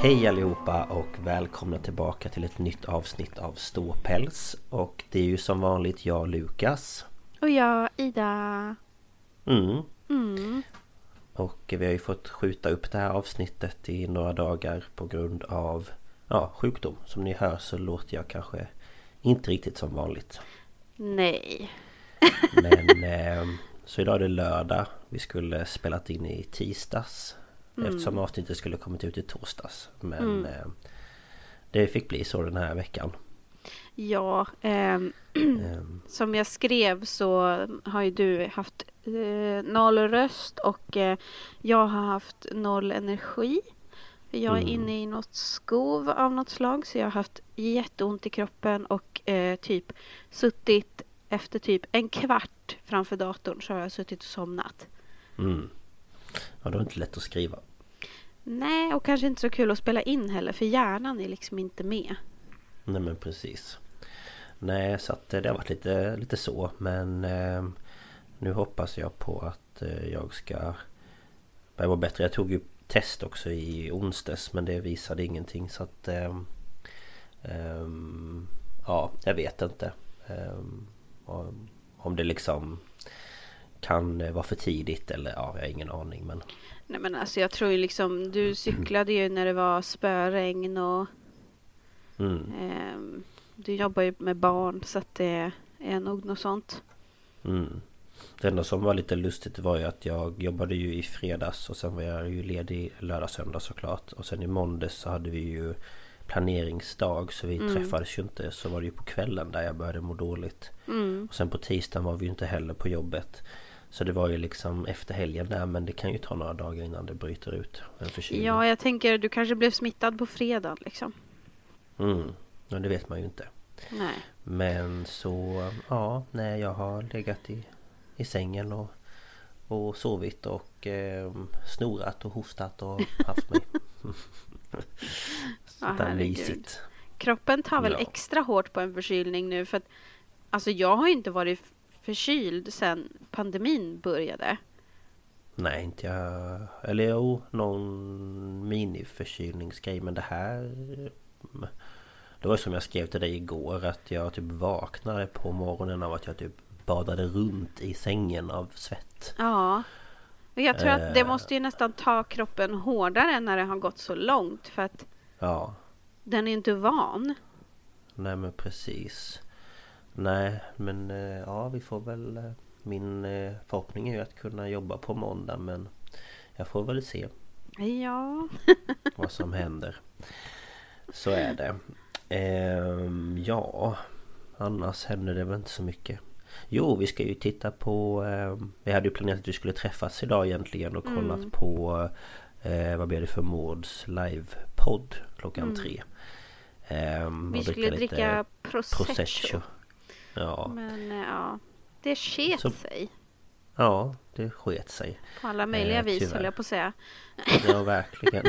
Hej allihopa och välkomna tillbaka till ett nytt avsnitt av Ståpäls. Och det är ju som vanligt jag Lukas. Och jag Ida. Mm. mm. Och vi har ju fått skjuta upp det här avsnittet i några dagar på grund av ja, sjukdom. Som ni hör så låter jag kanske inte riktigt som vanligt. Nej. Men eh, så idag är det lördag. Vi skulle spelat in i tisdags Mm. Eftersom avsnittet skulle kommit ut i torsdags Men Mm. eh, det fick bli så den här veckan Ja Ehm, Som jag skrev så har ju du haft eh, noll röst och eh, jag har haft noll energi Jag är Mm. inne i något skov av något slag så jag har haft jätteont i kroppen och eh, typ suttit efter typ en kvart framför datorn så har jag suttit och somnat. Mm. Ja, det var inte lätt att skriva. Nej, och kanske inte så kul att spela in heller för hjärnan är liksom inte med. Nej men precis. Nej, så att eh, det har varit lite, lite så. Men eh, nu hoppas jag på att eh, jag ska börja vara bättre. Jag tog ju test också i onsdags men det visade ingenting så att... Eh, ehm, ja, jag vet inte. Ehm, om- om det liksom kan eh, vara för tidigt eller ja, jag har ingen aning men... Nej men alltså jag tror ju liksom, du cyklade ju när det var spöregn och Mm, ehm, du jobbar ju med barn så att det är nog något sånt. mm. Det enda som var lite lustigt var ju att jag jobbade ju i fredags och sen var jag ju ledig lördag söndag såklart. Och sen i måndags så hade vi ju planeringsdag så vi träffades ju inte. Så var det ju på kvällen där jag började må dåligt. Mm. Och sen på tisdagen var vi ju inte heller på jobbet. Så det var ju liksom efter helgen där men det kan ju ta några dagar innan det bryter ut en förkylning. Ja, jag tänker du kanske blev smittad på fredagen liksom. Mm. Ja, det vet man ju inte. Nej. Men så, ja, nej jag har legat i, i sängen och, och sovit och eh, snorat och hostat och haft mig. Sånt där mysigt. Kroppen tar väl Ja. extra hårt på en förkylning nu för att alltså jag har ju inte varit förkyld sedan pandemin började. Nej, inte jag. Eller jo, någon miniförkylningsgrej men det här... Det var som jag skrev till dig igår att jag typ vaknade på morgonen av att jag typ badade runt i sängen av svett. Ja. Jag tror att det Eh. måste ju nästan ta kroppen hårdare när det har gått så långt för att Ja, den är inte van. nej men precis. Nej, men eh, ja vi får väl... eh, Min eh, förhoppning är ju att kunna jobba på måndag men jag får väl se Ja. vad som händer. Så är det. Ehm, ja, annars händer det väl inte så mycket. Jo, vi ska ju titta på... ehm, vi hade ju planerat att vi skulle träffas idag egentligen och kollat på... Eh, vad blir det för Mårds livepodd podd klockan tre. Ehm, Vi skulle dricka prosecco. prosecco. Ja, Men eh, ja, det sket Så- sig. ja, det sket sig. På alla möjliga Eh, vis tyvärr. höll jag på att säga. Ja, verkligen.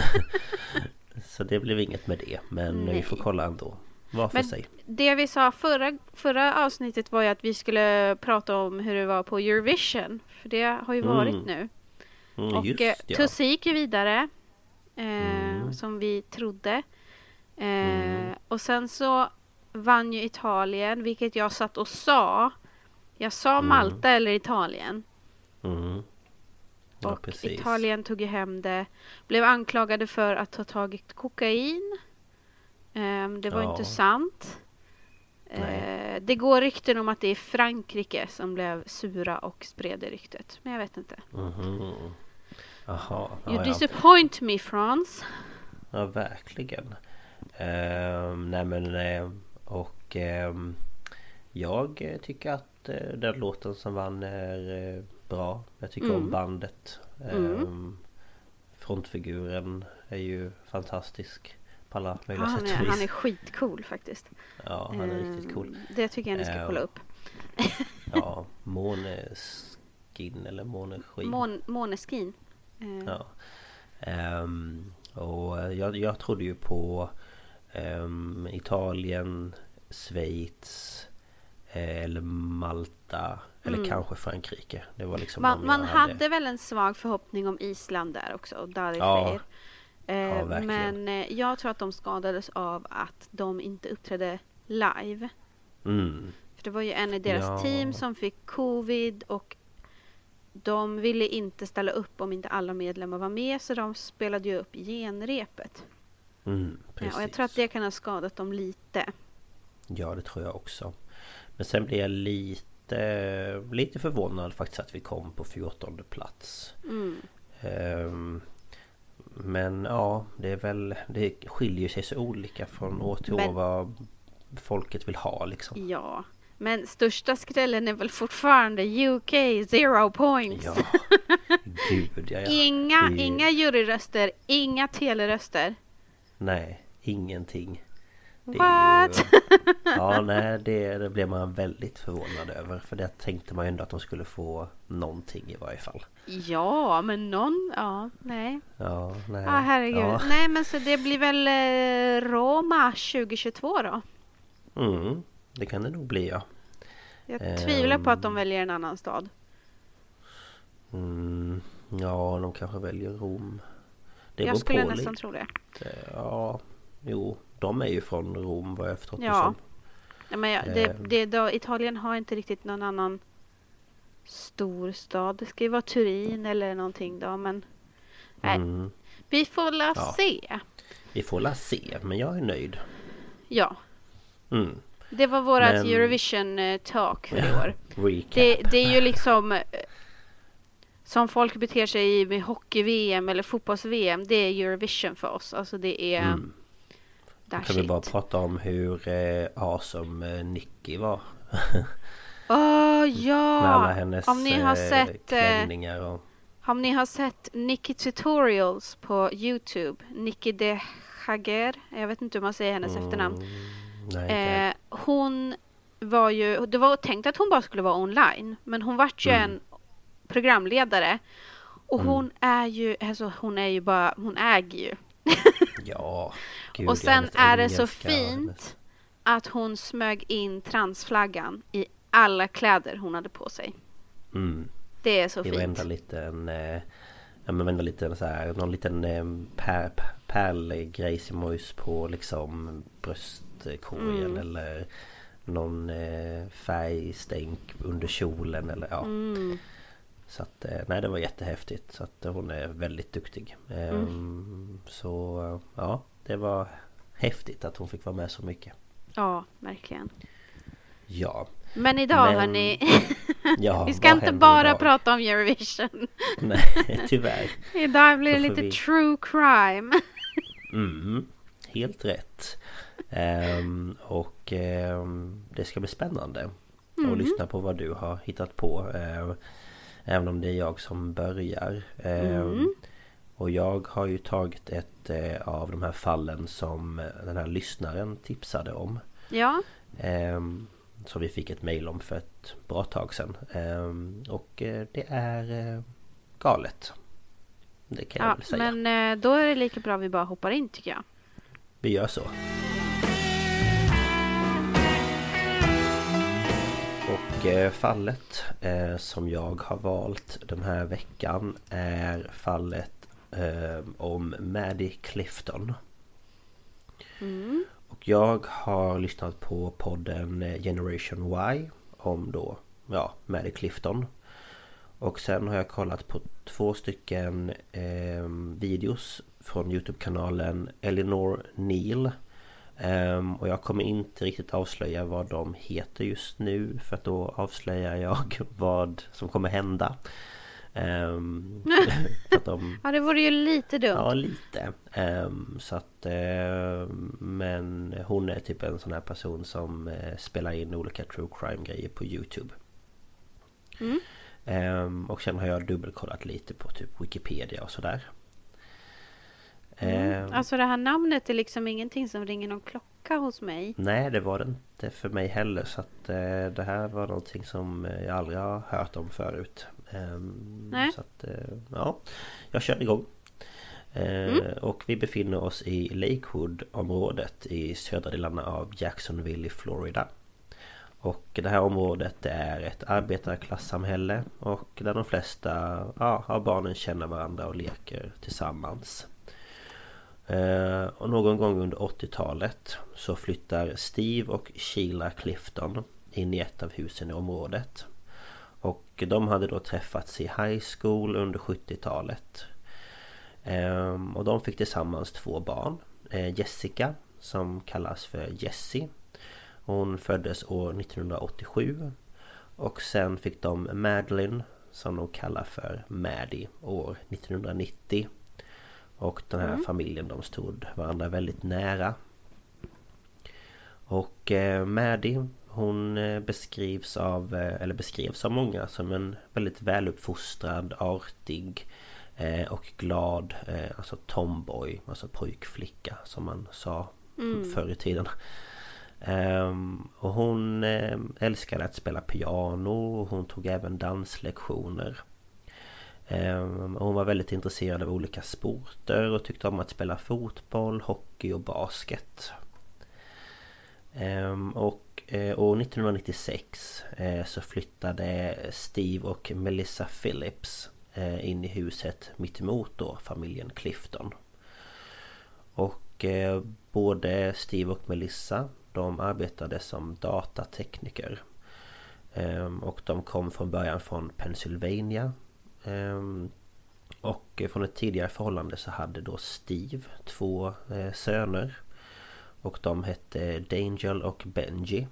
Så det blev inget med det. Men vi får Nej. kolla ändå. Var för Men sig. det vi sa förra, förra avsnittet var ju att vi skulle prata om hur det var på Eurovision. För det har ju varit Mm. nu. Mm, Och just eh, ja. Tusse gick ju vidare. Eh, Mm. Som vi trodde. Eh, Mm. Och sen så vann ju Italien, vilket jag satt och sa. Jag sa Mm. Malta eller Italien. Mm. Ja, och precis. Italien tog ju hem det. Blev anklagade för att ha tagit kokain. Ehm, det var Ja. inte sant. Eh, det går rykten om att det är Frankrike som blev sura och spred det ryktet. Men jag vet inte. Mhm. Jaha, You ja, disappoint me France. ja verkligen. Ehm, nej men eh, och ehm, jag eh, tycker att eh, den låten som vann är eh, bra. Jag tycker om Mm. bandet. Ehm, Frontfiguren är ju fantastisk på alla möjliga han, sätt är, han är skitcool faktiskt. Ja, han är riktigt Ehm, cool. Det tycker jag ni ska Ehm, kolla upp. Ja, Måneskin eller Måneskin. Mån, Måneskin. Eh, Ja. Ehm, och jag, jag trodde ju på ehm, Italien, Schweiz eh, eller Malta eller kanske Frankrike. Det var liksom Mm. Man, man jag hade väl en svag förhoppning om Island där också. Dari Ja. Eh, Ja, verkligen. men eh, jag tror att de skadades av att de inte uppträdde live. Mm, För det var ju en i deras Ja. team som fick covid och de ville inte ställa upp om inte alla medlemmar var med så de spelade ju upp genrepet. Mm, Ja, och jag tror att det kan ha skadat dem lite. Ja, det tror jag också. Men sen blev jag lite, lite förvånad faktiskt att vi kom på 14 plats. Mm. Ehm, men ja, det är väl... Det skiljer sig så olika från år till år Men- vad folket vill ha liksom. Ja, men största skrällen är väl fortfarande UK zero points. Ja, gud ja, ja. Inga, Det- inga juryröster, inga teleröster. Nej, ingenting. Det What? Ju, ja, nej, det, det blev man väldigt förvånad över. För det tänkte man ju ändå att de skulle få någonting i varje fall. Ja, men någon... Ja, nej. Ja, nej. Ja, herregud. Ja. Nej, men så det blir väl eh, Roma 2022 då? Mm, det kan det nog bli ja. Jag Ehm. tvivlar på att de väljer en annan stad. Mm, ja, de kanske väljer Rom. Det jag skulle på nästan tro det. Ja, jo, de är ju från Rom vad jag förstått det Ja. som. Ja, men jag, det, Ehm. det, då, Italien har inte riktigt någon annan stor stad. Det ska ju vara Turin eller någonting då, men nej. Mm, vi får la Ja. se. vi får la se, men jag är nöjd. Ja, Mm. det var vårat Men- Eurovision eh, talk för i år. Det, det är ju liksom eh, som folk beter sig med hockey-VM eller fotbolls-VM. Det är Eurovision för oss. Alltså det är... Mm. Kan vi shit. bara prata om hur eh, awesome eh, Nicky var? Åh Med alla ja! hennes Om ni har eh, sett... Eh, klänningar och... om ni har sett Nicky Tutorials på Youtube. Nicky de Hager. Jag vet inte hur man säger hennes efternamn. Mm, nej, inte Eh, hon var ju... Det var tänkt att hon bara skulle vara online. Men hon vart ju Mm. en programledare. Och hon är ju... Alltså hon är ju bara... Hon äger ju. Ja, gud, Och sen är det så fint att hon smög in transflaggan i alla kläder hon hade på sig. Mm. Det är så Det var fint. ändå lite en... Eh, ja men ändå lite så här, någon liten eh, pär, pärlgrejsimojs på liksom bröstkorgen Mm. eller någon eh, färgstänk under kjolen eller ja. Mm. Så att eh, nej det var jättehäftigt. Så att hon är väldigt duktig. Ehm, Mm. Så eh, ja, det var häftigt att hon fick vara med så mycket. Ja, verkligen. Ja, Men idag Men- hörni, ja vi ska inte bara idag? prata om Eurovision. Nej, tyvärr. Idag blir det lite vi- true crime. Mm, helt rätt. Ehm, och ehm, det ska bli spännande Mm. att lyssna på vad du har hittat på. Ehm, även om det är jag som börjar. Ehm, Mm. Och jag har ju tagit ett eh, av de här fallen som eh, den här lyssnaren tipsade om. Ja. Ehm, som vi fick ett mail om för ett bra tag sedan. Ehm, och eh, det är galet. Det kan jag ja väl säga. men då är det lika bra vi bara hoppar in tycker jag. Vi gör så. Och eh, fallet eh, som jag har valt den här veckan är fallet eh, om Maddie Clifton. Och jag har lyssnat på podden Generation Y om då, ja, Maddie Clifton. Och sen har jag kollat på två stycken eh, videos från Youtube-kanalen Elinor Neal. Ehm, och jag kommer inte riktigt avslöja vad de heter just nu för att då avslöjar jag vad som kommer hända. För att de, Ja, det vore ju lite dumt. Ja, lite. Ehm, så att... ehm, men hon är typ en sån här person som eh, spelar in olika true crime grejer på Youtube. Ehm, och sen har jag dubbelkollat lite på typ Wikipedia och sådär. Ehm, Alltså det här namnet är liksom ingenting som ringer någon klocka hos mig. Nej, det var det inte för mig heller. Så att eh, det här var någonting som eh, jag aldrig har hört om förut. Ehm, Nej. Så att, eh, ja, jag kör igång. Eh, Och vi befinner oss i Lakewood-området i södra delarna av Jacksonville i Florida. Och det här området det är ett arbetarklassamhälle och där de flesta ja, av barnen känner varandra och leker tillsammans. Eh, och någon gång under 80-talet så flyttar Steve och Sheila Clifton in i ett av husen i området. Och de hade då träffats i high school under 70-talet. Ehm, och de fick tillsammans två barn. Eh, Jessica som kallas för Jessie. Hon föddes år 1987. Och sen fick de Madeline som de kallar för Maddie år 1990. Och den här familjen de stod varandra väldigt nära. Och eh, Maddie hon eh, beskrivs av, eh, eller beskrivs av många som en väldigt väluppfostrad, artig eh, och glad, eh, alltså tomboy, alltså pojkflicka som man sa förr i tiden. Ehm, och hon eh, älskade att spela piano och hon tog även danslektioner. Ehm, hon var väldigt intresserad av olika sporter och tyckte om att spela fotboll, hockey och basket. Ehm, och eh, år 1996 eh, så flyttade Steve och Melissa Phillips eh, in i huset mittemot då familjen Clifton. Och både Steve och Melissa de arbetade som datatekniker. Ehm, och de kom från början från Pennsylvania. Ehm, och från ett tidigare förhållande så hade då Steve två eh, söner. Och de hette Dangel och Benji.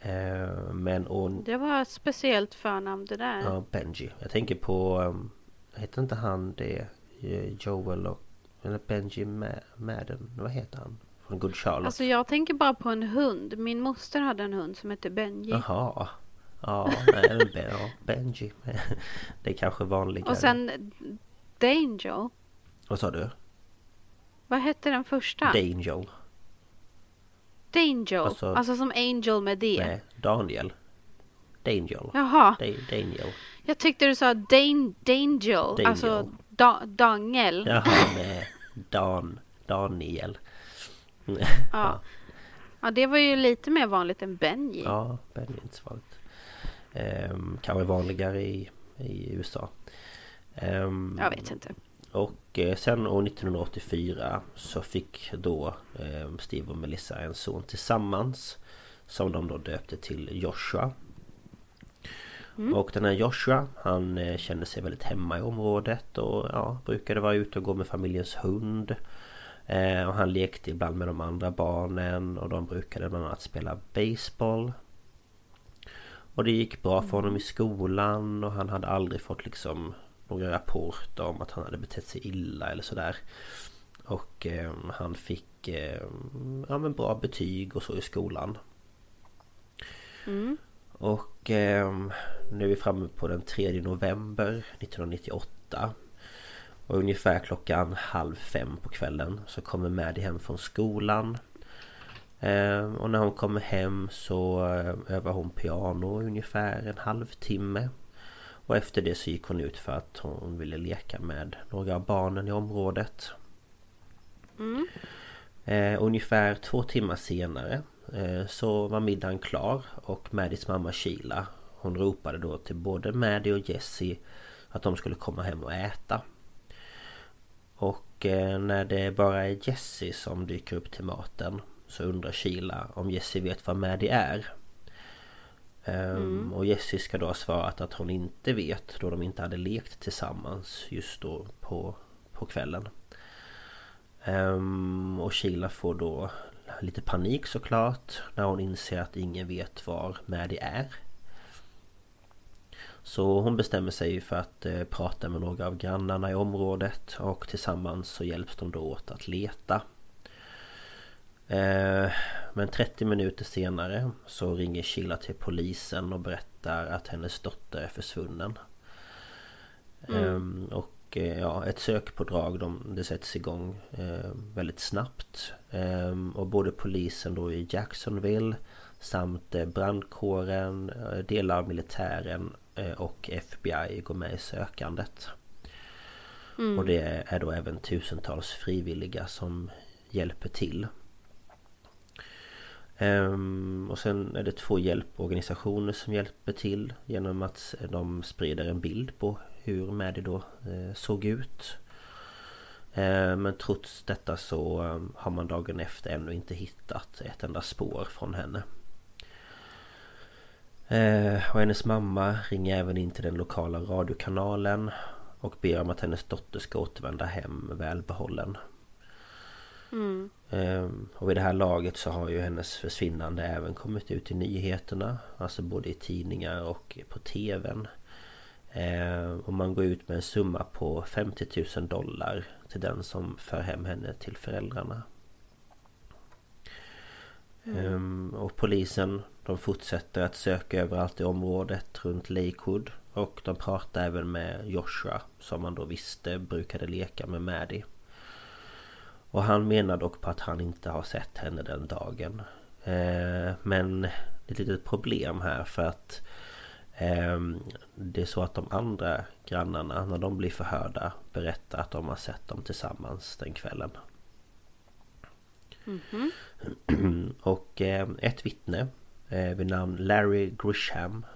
Ehm, men år Det var ett speciellt förnamn det där. Ja, Benji. Jag tänker på... Um, heter inte han det? Eh, Joel och... Eller Benji Ma- Madden. Vad heter han? Från Good Charlotte. Alltså jag tänker bara på en hund. Min moster hade en hund som hette Benji. Jaha. Ja, ja, Benji. Det är kanske vanligare. Och sen Dangel. Vad sa du? Vad hette den första? Dangel. Dangel. Alltså- Alltså, som Angel med D. Nej, Daniel. Dangel. Jaha. Da- Daniel. Jag tyckte du sa Dan Dangel. Dangel. Alltså da Dangel. Jaha, nej. Dan... Daniel. Ja. ja, det var ju lite mer vanligt än Benji. Ja, Benji är inte så vanligt. Ehm, kanske vanligare i, i USA. Ehm, Jag vet inte. Och eh, sen år 1984 så fick då eh, Steve och Melissa en son tillsammans. Som de då döpte till Joshua. Och den här Joshua han eh, kände sig väldigt hemma i området och ja, brukade vara ute och gå med familjens hund. Eh, och han lekte ibland med de andra barnen och de brukade bland annat spela baseball. Och det gick bra för honom i skolan och han hade aldrig fått liksom några rapporter om att han hade betett sig illa eller sådär. Och eh, han fick eh, ja, men bra betyg och så i skolan. Och eh, nu är vi framme på den 3 november 1998. Och ungefär klockan halv fem på kvällen så kommer Maddie hem från skolan. Eh, och när hon kommer hem så eh, övar hon piano ungefär en halvtimme. Och efter det så gick hon ut för att hon ville leka med några av barnen i området. Mm. Eh, ungefär två timmar senare eh, så var middagen klar och Maddies mamma Sheila Hon ropade då till både Maddie och Jessie att de skulle komma hem och äta. Och eh, när det bara är Jessie som dyker upp till maten så undrar Sheila om Jessie vet vad Maddie är. Ehm, mm. Och Jessie ska då ha svarat att hon inte vet då de inte hade lekt tillsammans just då på, på kvällen. Um, och Sheila får då lite panik såklart när hon inser att ingen vet var Maddie är. Så hon bestämmer sig för att eh, prata med några av grannarna i området och tillsammans så hjälps de då åt att leta. Eh, men 30 minuter senare så ringer Sheila till polisen och berättar att hennes dotter är försvunnen. Mm. Eh, och Eh, ja, ett sökpådrag de, det sätts igång eh, väldigt snabbt. Eh, och både polisen då i Jacksonville samt brandkåren, delar av militären och FBI går med i sökandet. Mm. Och det är då även tusentals frivilliga som hjälper till. Um, och sen är det två hjälporganisationer som hjälper till genom att de sprider en bild på hur Maddie då eh, såg ut. Ehm, men trots detta så ehm, har man dagen efter ännu inte hittat ett enda spår från henne. Och hennes mamma ringer även in till den lokala radiokanalen och ber om att hennes dotter ska återvända hem välbehållen. Mm. Och vid det här laget så har ju hennes försvinnande även kommit ut i nyheterna. Alltså både i tidningar och på TVn. Eh, och man går ut med en summa på 50 000 dollar till den som för hem henne till föräldrarna. Mm. Eh, och polisen de fortsätter att söka överallt i området runt Lakewood. Och de pratar även med Joshua som man då visste brukade leka med Maddie. Och han menar dock på att han inte har sett henne den dagen. Eh, men det är ett litet problem här för att Ehm, det är så att de andra grannarna när de blir förhörda berättar att de har sett dem tillsammans den kvällen. Mm -hmm. Och ehm, ett vittne eh, vid namn Larry Grisham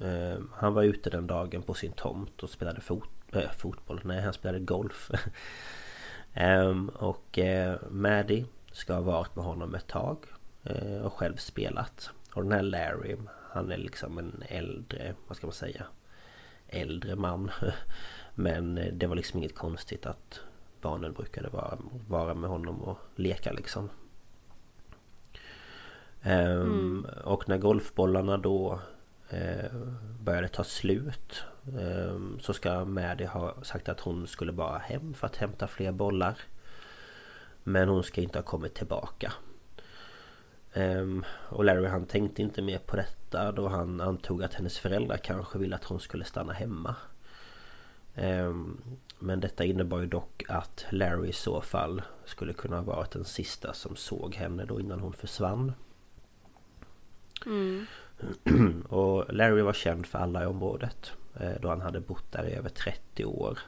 ehm, Han var ute den dagen på sin tomt och spelade fot äh, fotboll. Nej, han spelade golf. och äh, Maddie ska ha varit med honom ett tag äh, och själv spelat. Och den här Larry han är liksom en äldre, vad ska man säga? Äldre man. Men det var liksom inget konstigt att barnen brukade vara, vara med honom och leka liksom. Ehm, mm. Och när golfbollarna då eh, Eh, började ta slut ehm, så ska Maddie ha sagt att hon skulle bara hem för att hämta fler bollar. Men hon ska inte ha kommit tillbaka. Ehm, och Larry han tänkte inte mer på detta då han antog att hennes föräldrar kanske ville att hon skulle stanna hemma. Ehm, men detta innebar ju dock att Larry i så fall skulle kunna ha varit den sista som såg henne då innan hon försvann. Mm. och Larry var känd för alla i området eh, då han hade bott där i över 30 år.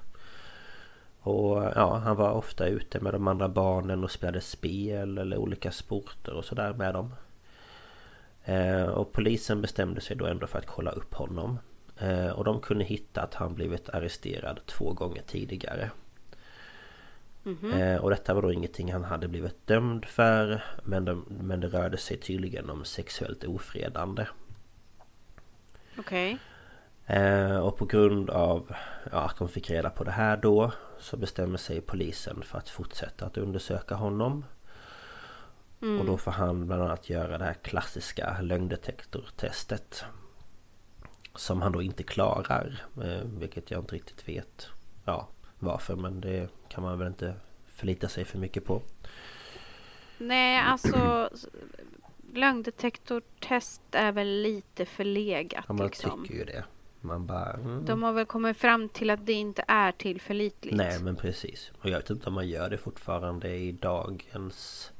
Och ja, han var ofta ute med de andra barnen och spelade spel eller olika sporter och sådär med dem. Eh, och polisen bestämde sig då ändå för att kolla upp honom. Eh, och de kunde hitta att han blivit arresterad två gånger tidigare. Mm -hmm. och detta var då ingenting han hade blivit dömd för men, de, men det rörde sig tydligen om sexuellt ofredande. Okej. Okay. och på grund av ja, att de fick reda på det här då så bestämmer sig polisen för att fortsätta att undersöka honom. Mm. Och då får han bland annat göra det här klassiska lögndetektortestet. Som han då inte klarar. Eh, vilket jag inte riktigt vet ja, varför men det kan man väl inte förlita sig för mycket på. Nej alltså Lögndetektortest är väl lite förlegat. Ja man liksom. tycker ju det. Man bara... Mm. De har väl kommit fram till att det inte är tillförlitligt. Nej men precis. Och jag vet inte om man gör det fortfarande i dagens...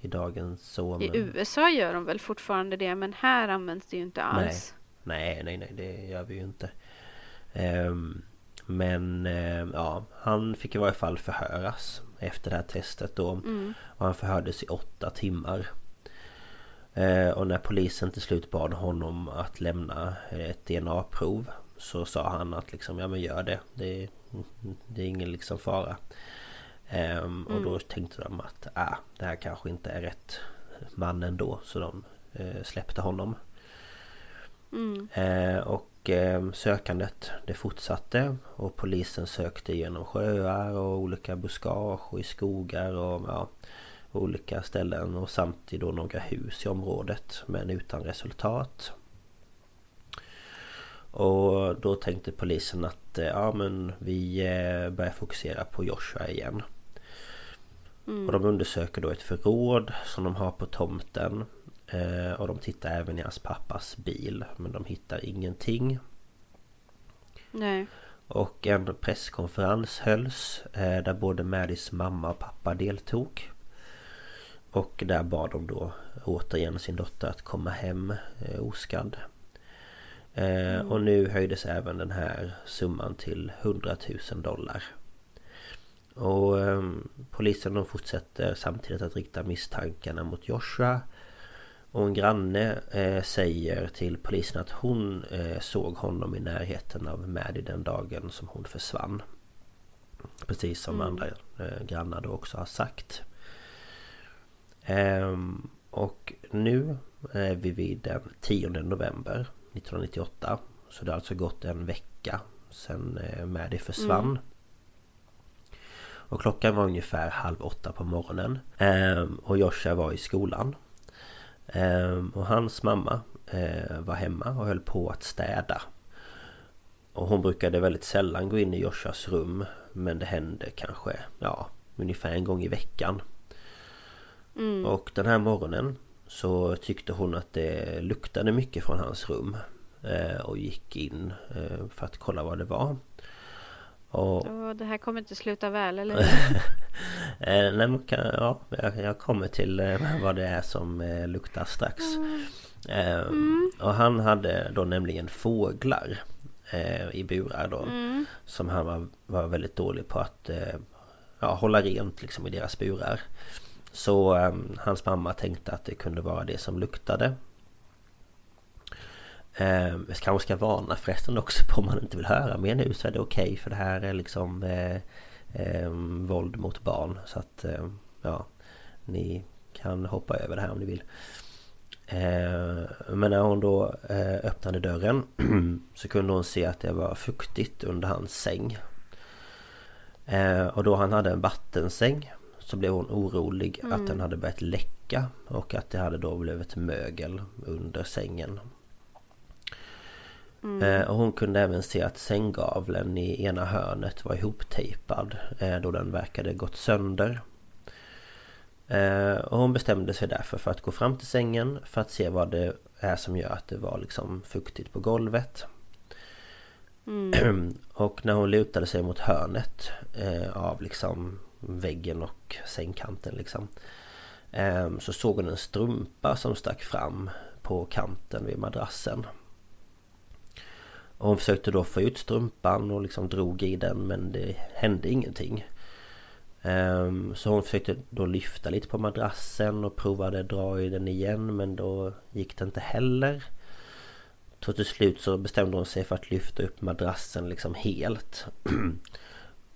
I dagens så men... I USA gör de väl fortfarande det men här används det ju inte alls. Nej, nej, nej, det gör vi ju inte. Um, men uh, ja, han fick i varje fall förhöras efter det här testet då. Mm. Och han förhördes i åtta timmar. Uh, och när polisen till slut bad honom att lämna ett DNA-prov så sa han att liksom, ja men gör det. Det, det är ingen liksom fara. Um, och då tänkte de att ah, det här kanske inte är rätt man ändå. Så de uh, släppte honom. Mm. Eh, och eh, sökandet det fortsatte och polisen sökte genom sjöar och olika buskage och i skogar och ja, olika ställen och samt i då några hus i området men utan resultat. Och då tänkte polisen att eh, ja men vi eh, börjar fokusera på Joshua igen. Mm. Och de undersöker då ett förråd som de har på tomten Eh, och de tittar även i hans pappas bil men de hittar ingenting. Nej. Och en presskonferens hölls där både Maddys mamma och pappa deltog. Och där bad de då återigen sin dotter att komma hem eh, oskadd. Eh, Och nu höjdes även den här summan till 100 000 dollar. Och eh, polisen de fortsätter samtidigt att rikta misstankarna mot Joshua. Och en granne eh, säger till polisen att hon eh, såg honom i närheten av Maddie den dagen som hon försvann. Precis som andra eh, grannar då också har sagt. Ehm, och nu är vi vid den 10 november 1998. Så det har alltså gått en vecka sedan eh, Maddie försvann. Och klockan var ungefär halv åtta på morgonen. Ehm, och Joshua var i skolan. Ehm, och hans mamma eh, var hemma och höll på att städa. Och hon brukade väldigt sällan gå in i Joshuas rum. Men det hände kanske, ja, ungefär en gång i veckan. Och den här morgonen så tyckte hon att det luktade mycket från hans rum. Eh, och gick in eh, för att kolla vad det var. Och Och det här kommer inte sluta väl, eller hur? Eh, nej, man kan, ja, jag, kommer till vad det är som luktar strax. Eh, Och han hade då nämligen fåglar i burar då. Som han var, var väldigt dålig på att ja, hålla rent liksom i deras burar. Så eh, hans mamma tänkte att det kunde vara det som luktade. Eh, jag kanske ska varna förresten också på om man inte vill höra mer nu så är det okej för det här är liksom eh, ehm, våld mot barn. Så att ehm, ja, ni kan hoppa över det här om ni vill. Ehm, men när hon då eh, öppnade dörren så kunde hon se att det var fuktigt under hans säng. Och då han hade en vattensäng så blev hon orolig att den hade börjat läcka och att det hade då blivit mögel under sängen. Eh, och hon kunde även se att sänggavlen i ena hörnet var ihoptejpad eh, då den verkade gått sönder. Eh, och hon bestämde sig därför för att gå fram till sängen för att se vad det är som gör att det var liksom fuktigt på golvet. och när hon lutade sig mot hörnet av liksom väggen och sängkanten liksom. Ehm, så såg hon en strumpa som stack fram på kanten vid madrassen. Och hon försökte då få ut strumpan och liksom drog i den men det hände ingenting. Ehm, så hon försökte då lyfta lite på madrassen och provade dra i den igen men då gick det inte heller. Så till slut så bestämde hon sig för att lyfta upp madrassen liksom helt.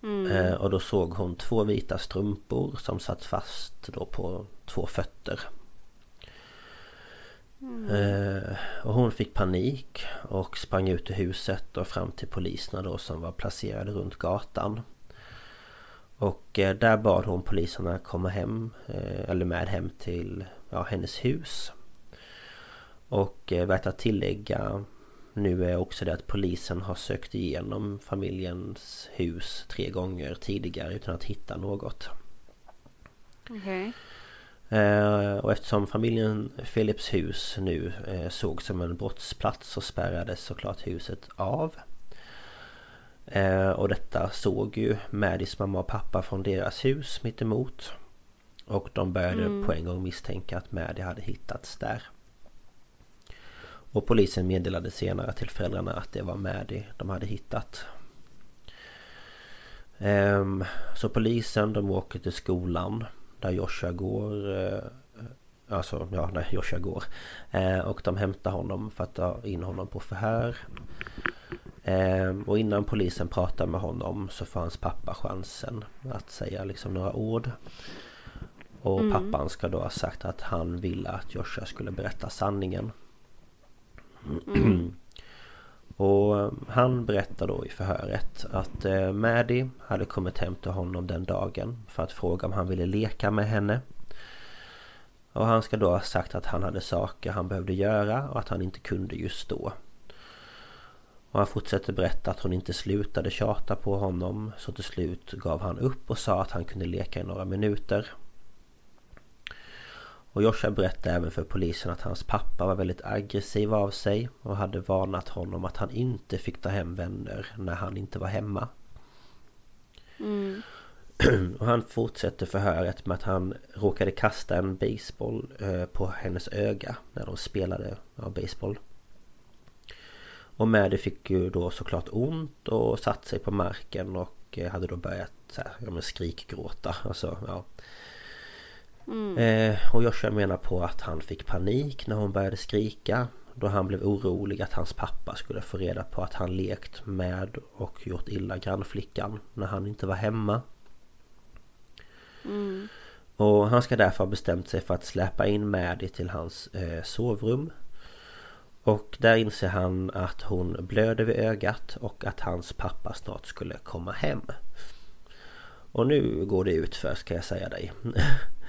Eh, Och då såg hon två vita strumpor som satt fast då på två fötter. Eh, och hon fick panik och sprang ut ur huset och fram till poliserna då som var placerade runt gatan. Och eh, där bad hon poliserna komma hem, eller med hem till ja, hennes hus. Och värt att tillägga nu är också det att polisen har sökt igenom familjens hus tre gånger tidigare utan att hitta något. Okej. Eh, och eftersom familjen Philips hus nu eh, såg som en brottsplats så spärrades såklart huset av. Eh, och detta såg ju Maddys mamma och pappa från deras hus mittemot. Och de började mm. på en gång misstänka att Maddie hade hittats där. Och polisen meddelade senare till föräldrarna att det var Maddie de hade hittat. Ehm, så polisen de åker till skolan där Joshua går eh, Alltså ja, när Joshua går eh, Och de hämtar honom för att ta in honom på förhör ehm, Och innan polisen pratar med honom så får hans pappa chansen att säga liksom några ord Och mm. pappan ska då ha sagt att han ville att Joshua skulle berätta sanningen mm. Och ehm, han berättar då i förhöret att eh, Maddie hade kommit hem till honom den dagen för att fråga om han ville leka med henne. Och han ska då ha sagt att han hade saker han behövde göra och att han inte kunde just då. Och han fortsätter berätta att hon inte slutade tjata på honom så till slut gav han upp och sa att han kunde leka i några minuter. Och Joshua berättade även för polisen att hans pappa var väldigt aggressiv av sig och hade varnat honom att han inte fick ta hem vänner när han inte var hemma. Mm. Och han fortsätter förhöret med att han råkade kasta en baseball eh, på hennes öga när de spelade ja, baseball. Och Maddie fick ju då såklart ont och satt sig på marken och eh, hade då börjat så här, ja, skrikgråta. Alltså, ja, Mm. Eh, och Joshua menar på att han fick panik när hon började skrika. Då han blev orolig att hans pappa skulle få reda på att han lekt med och gjort illa grannflickan när han inte var hemma. Mm. Och han ska därför ha bestämt sig för att släpa in Maddie till hans eh, sovrum. Och där inser han att hon blöder vid ögat och att hans pappa snart skulle komma hem. Och nu går det ut för ska jag säga dig.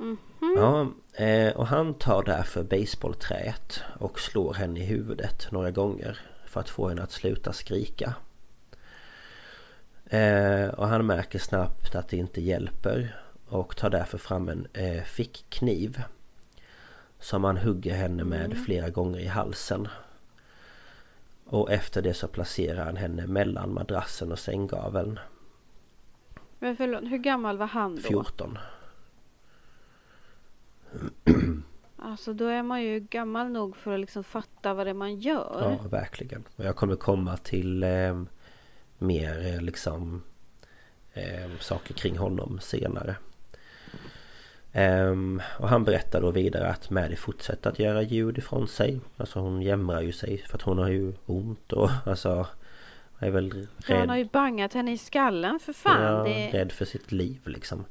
Mm -hmm. Ja, eh, och han tar därför baseballträet och slår henne i huvudet några gånger för att få henne att sluta skrika. Eh, och han märker snabbt att det inte hjälper och tar därför fram en eh, fickkniv. Som han hugger henne med mm. flera gånger i halsen. Och efter det så placerar han henne mellan madrassen och sänggaveln. Men förlåt, hur gammal var han då? 14. Alltså då är man ju gammal nog för att liksom fatta vad det är man gör. Ja, verkligen. Och jag kommer komma till eh, mer eh, liksom eh, saker kring honom senare. Um, och han berättar då vidare att Maddie fortsätter att göra ljud ifrån sig. Alltså hon jämrar ju sig för att hon har ju ont och alltså är väl rädd. Ja, han har ju bangat henne i skallen för fan. Ja, det... rädd för sitt liv liksom.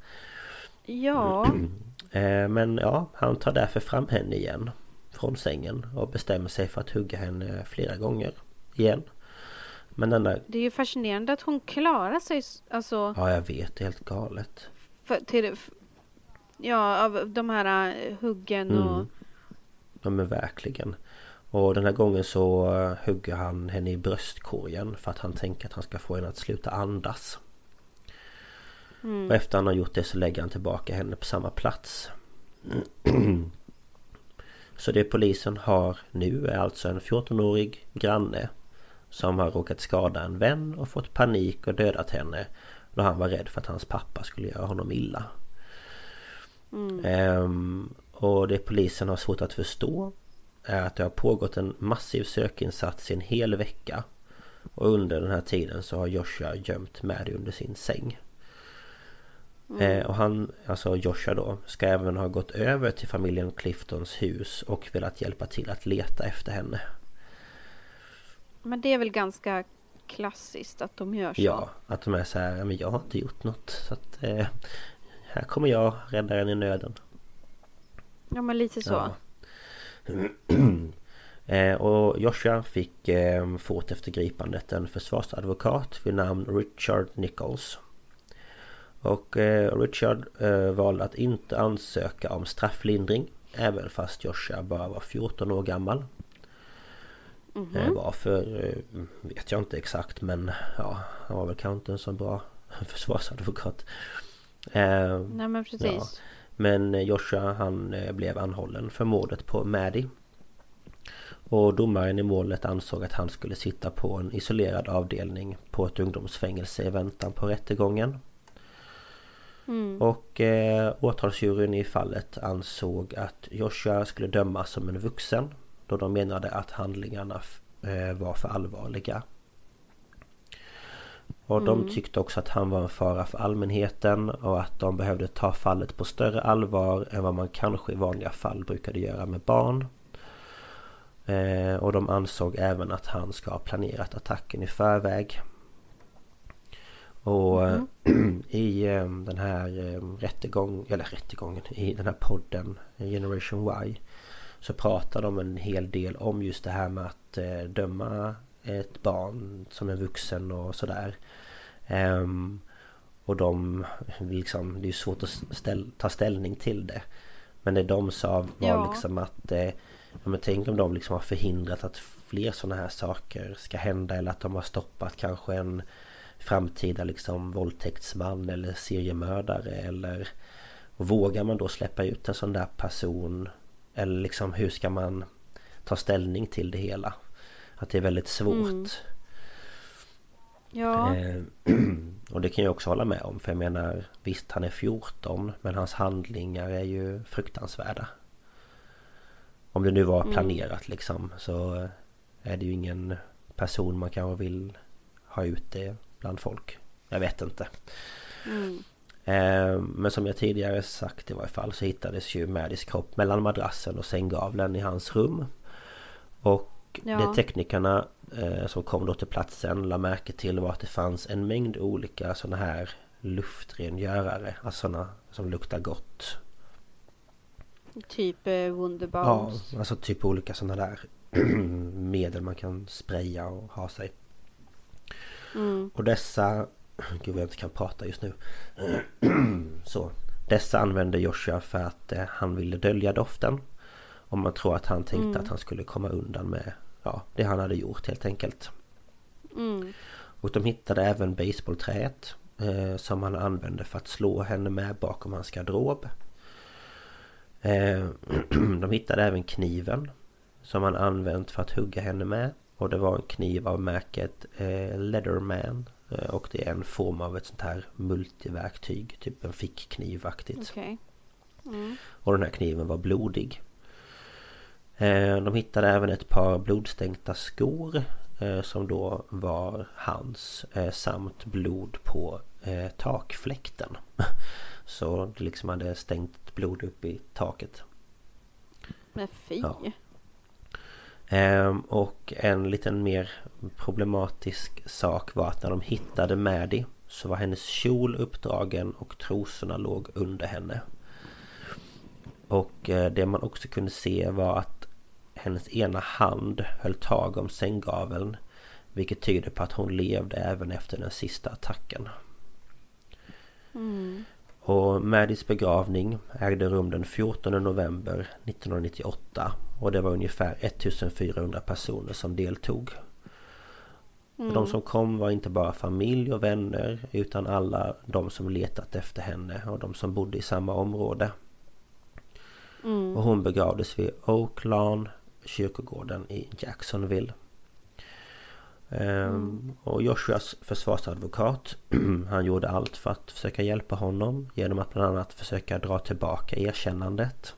Ja. Eh, men ja, han tar därför fram henne igen från sängen och bestämmer sig för att hugga henne flera gånger igen. Men den där... Det är ju fascinerande att hon klarar sig alltså... Ja, jag vet. Det är helt galet. För, till, ja, av de här eh, huggen och... Mm. Ja, men verkligen. Och den här gången så uh, hugger han henne i bröstkorgen för att han tänker att han ska få henne att sluta andas. Mm. Och efter han har gjort det så lägger han tillbaka henne på samma plats. Så det polisen har nu är alltså en 14-årig granne som har råkat skada en vän och fått panik och dödat henne då han var rädd för att hans pappa skulle göra honom illa. Mm. Ehm, och det polisen har svårt att förstå är att det har pågått en massiv sökinsats i en hel vecka. Och under den här tiden så har Joshua gömt Maddie under sin säng. Mm. Eh, och han, alltså Joshua då, ska även ha gått över till familjen Cliftons hus och velat hjälpa till att leta efter henne. Men det är väl ganska klassiskt att de gör så? Ja, att de är så här, men jag har inte gjort något. Så att eh, här kommer jag, räddaren i nöden. Ja, men lite så. Ja. eh, och Joshua fick eh, fort efter gripandet en försvarsadvokat vid namn Richard Nichols. Och eh, Richard eh, valde att inte ansöka om strafflindring Även fast Joshua bara var 14 år gammal mm -hmm. Varför vet jag inte exakt men ja Han var väl kanske inte en så bra försvarsadvokat Nej men precis ja. Men Joshua han blev anhållen för mordet på Maddie. Och domaren i målet ansåg att han skulle sitta på en isolerad avdelning på ett ungdomsfängelse i väntan på rättegången. Mm. Och eh, åtalsjuryn i fallet ansåg att Joshua skulle dömas som en vuxen då de menade att handlingarna eh, var för allvarliga. Och mm. de tyckte också att han var en fara för allmänheten och att de behövde ta fallet på större allvar än vad man kanske i vanliga fall brukade göra med barn. Eh, och de ansåg även att han ska ha planerat attacken i förväg. Och mm. i eh, den här eh, rättegången, eller rättegången, i den här podden Generation Y så pratar de en hel del om just det här med att döma ett barn som är vuxen och sådär. Um, och de liksom, det är svårt att ställ, ta ställning till det. Men det de sa var ja. liksom att eh, ja, men tänk om de liksom har förhindrat att fler sådana här saker ska hända eller att de har stoppat kanske en framtida liksom våldtäktsman eller seriemördare eller vågar man då släppa ut en sån där person eller liksom hur ska man ta ställning till det hela? Att det är väldigt svårt. Mm. Ja. Eh, och det kan jag också hålla med om för jag menar visst han är 14 men hans handlingar är ju fruktansvärda. Om det nu var mm. planerat mm. liksom så är det ju ingen person man kanske vill ha ut det bland folk. Jag vet inte. Mm. Eh, men som jag tidigare sagt i varje fall så hittades ju Maddys kropp mellan madrassen och sänggavlen i hans rum. Och ja. det teknikerna eh, som kom då till platsen la märke till var att det fanns en mängd olika sådana här luftrengörare. Alltså sådana som luktar gott. Typ eh, Wunderbaums? Ja, alltså typ olika sådana där medel man kan spraya och ha sig. Mm. Och dessa... Gud jag inte kan prata just nu. Så. Dessa använde Joshua för att eh, han ville dölja doften. Och man tror att han tänkte mm. att han skulle komma undan med ja, det han hade gjort helt enkelt. Mm. Och de hittade även baseballträet eh, som han använde för att slå henne med bakom hans garderob. Eh, de hittade även kniven som han använt för att hugga henne med. Och det var en kniv av märket eh, Leatherman. Eh, och det är en form av ett sånt här multiverktyg. Typ en fickknivaktigt. Okay. Mm. Och den här kniven var blodig. Eh, de hittade även ett par blodstänkta skor eh, som då var hans samt blod på takfläkten. Så det liksom hade stängt blod upp i taket. Men fy! Ja. Ehm, och en liten mer problematisk sak var att när de hittade Maddie så var hennes kjol uppdragen och trosorna låg under henne. Och eh, det man också kunde se var att hennes ena hand höll tag om sänggaveln. Vilket tyder på att hon levde även efter den sista attacken. Mm. Och Maddies begravning ägde rum den 14 november 1998. Och det var ungefär 1400 personer som deltog. Mm. de som kom var inte bara familj och vänner utan alla de som letat efter henne och de som bodde i samma område. Mm. Och hon begravdes vid Oak Lawn kyrkogården i Jacksonville. Mm. Och Joshuas försvarsadvokat Han gjorde allt för att försöka hjälpa honom Genom att bland annat försöka dra tillbaka erkännandet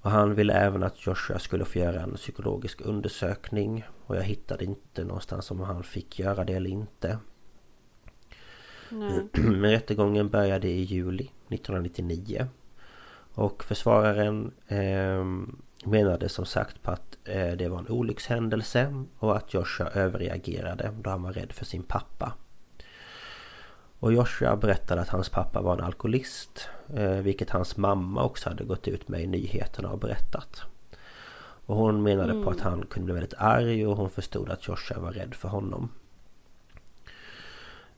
Och han ville även att Joshua skulle få göra en psykologisk undersökning Och jag hittade inte någonstans om han fick göra det eller inte Nej. Men rättegången började i juli 1999 Och försvararen eh, menade som sagt på att eh, det var en olyckshändelse och att Joshua överreagerade då han var rädd för sin pappa. Och Joshua berättade att hans pappa var en alkoholist eh, vilket hans mamma också hade gått ut med i nyheterna och berättat. Och hon menade mm. på att han kunde bli väldigt arg och hon förstod att Joshua var rädd för honom.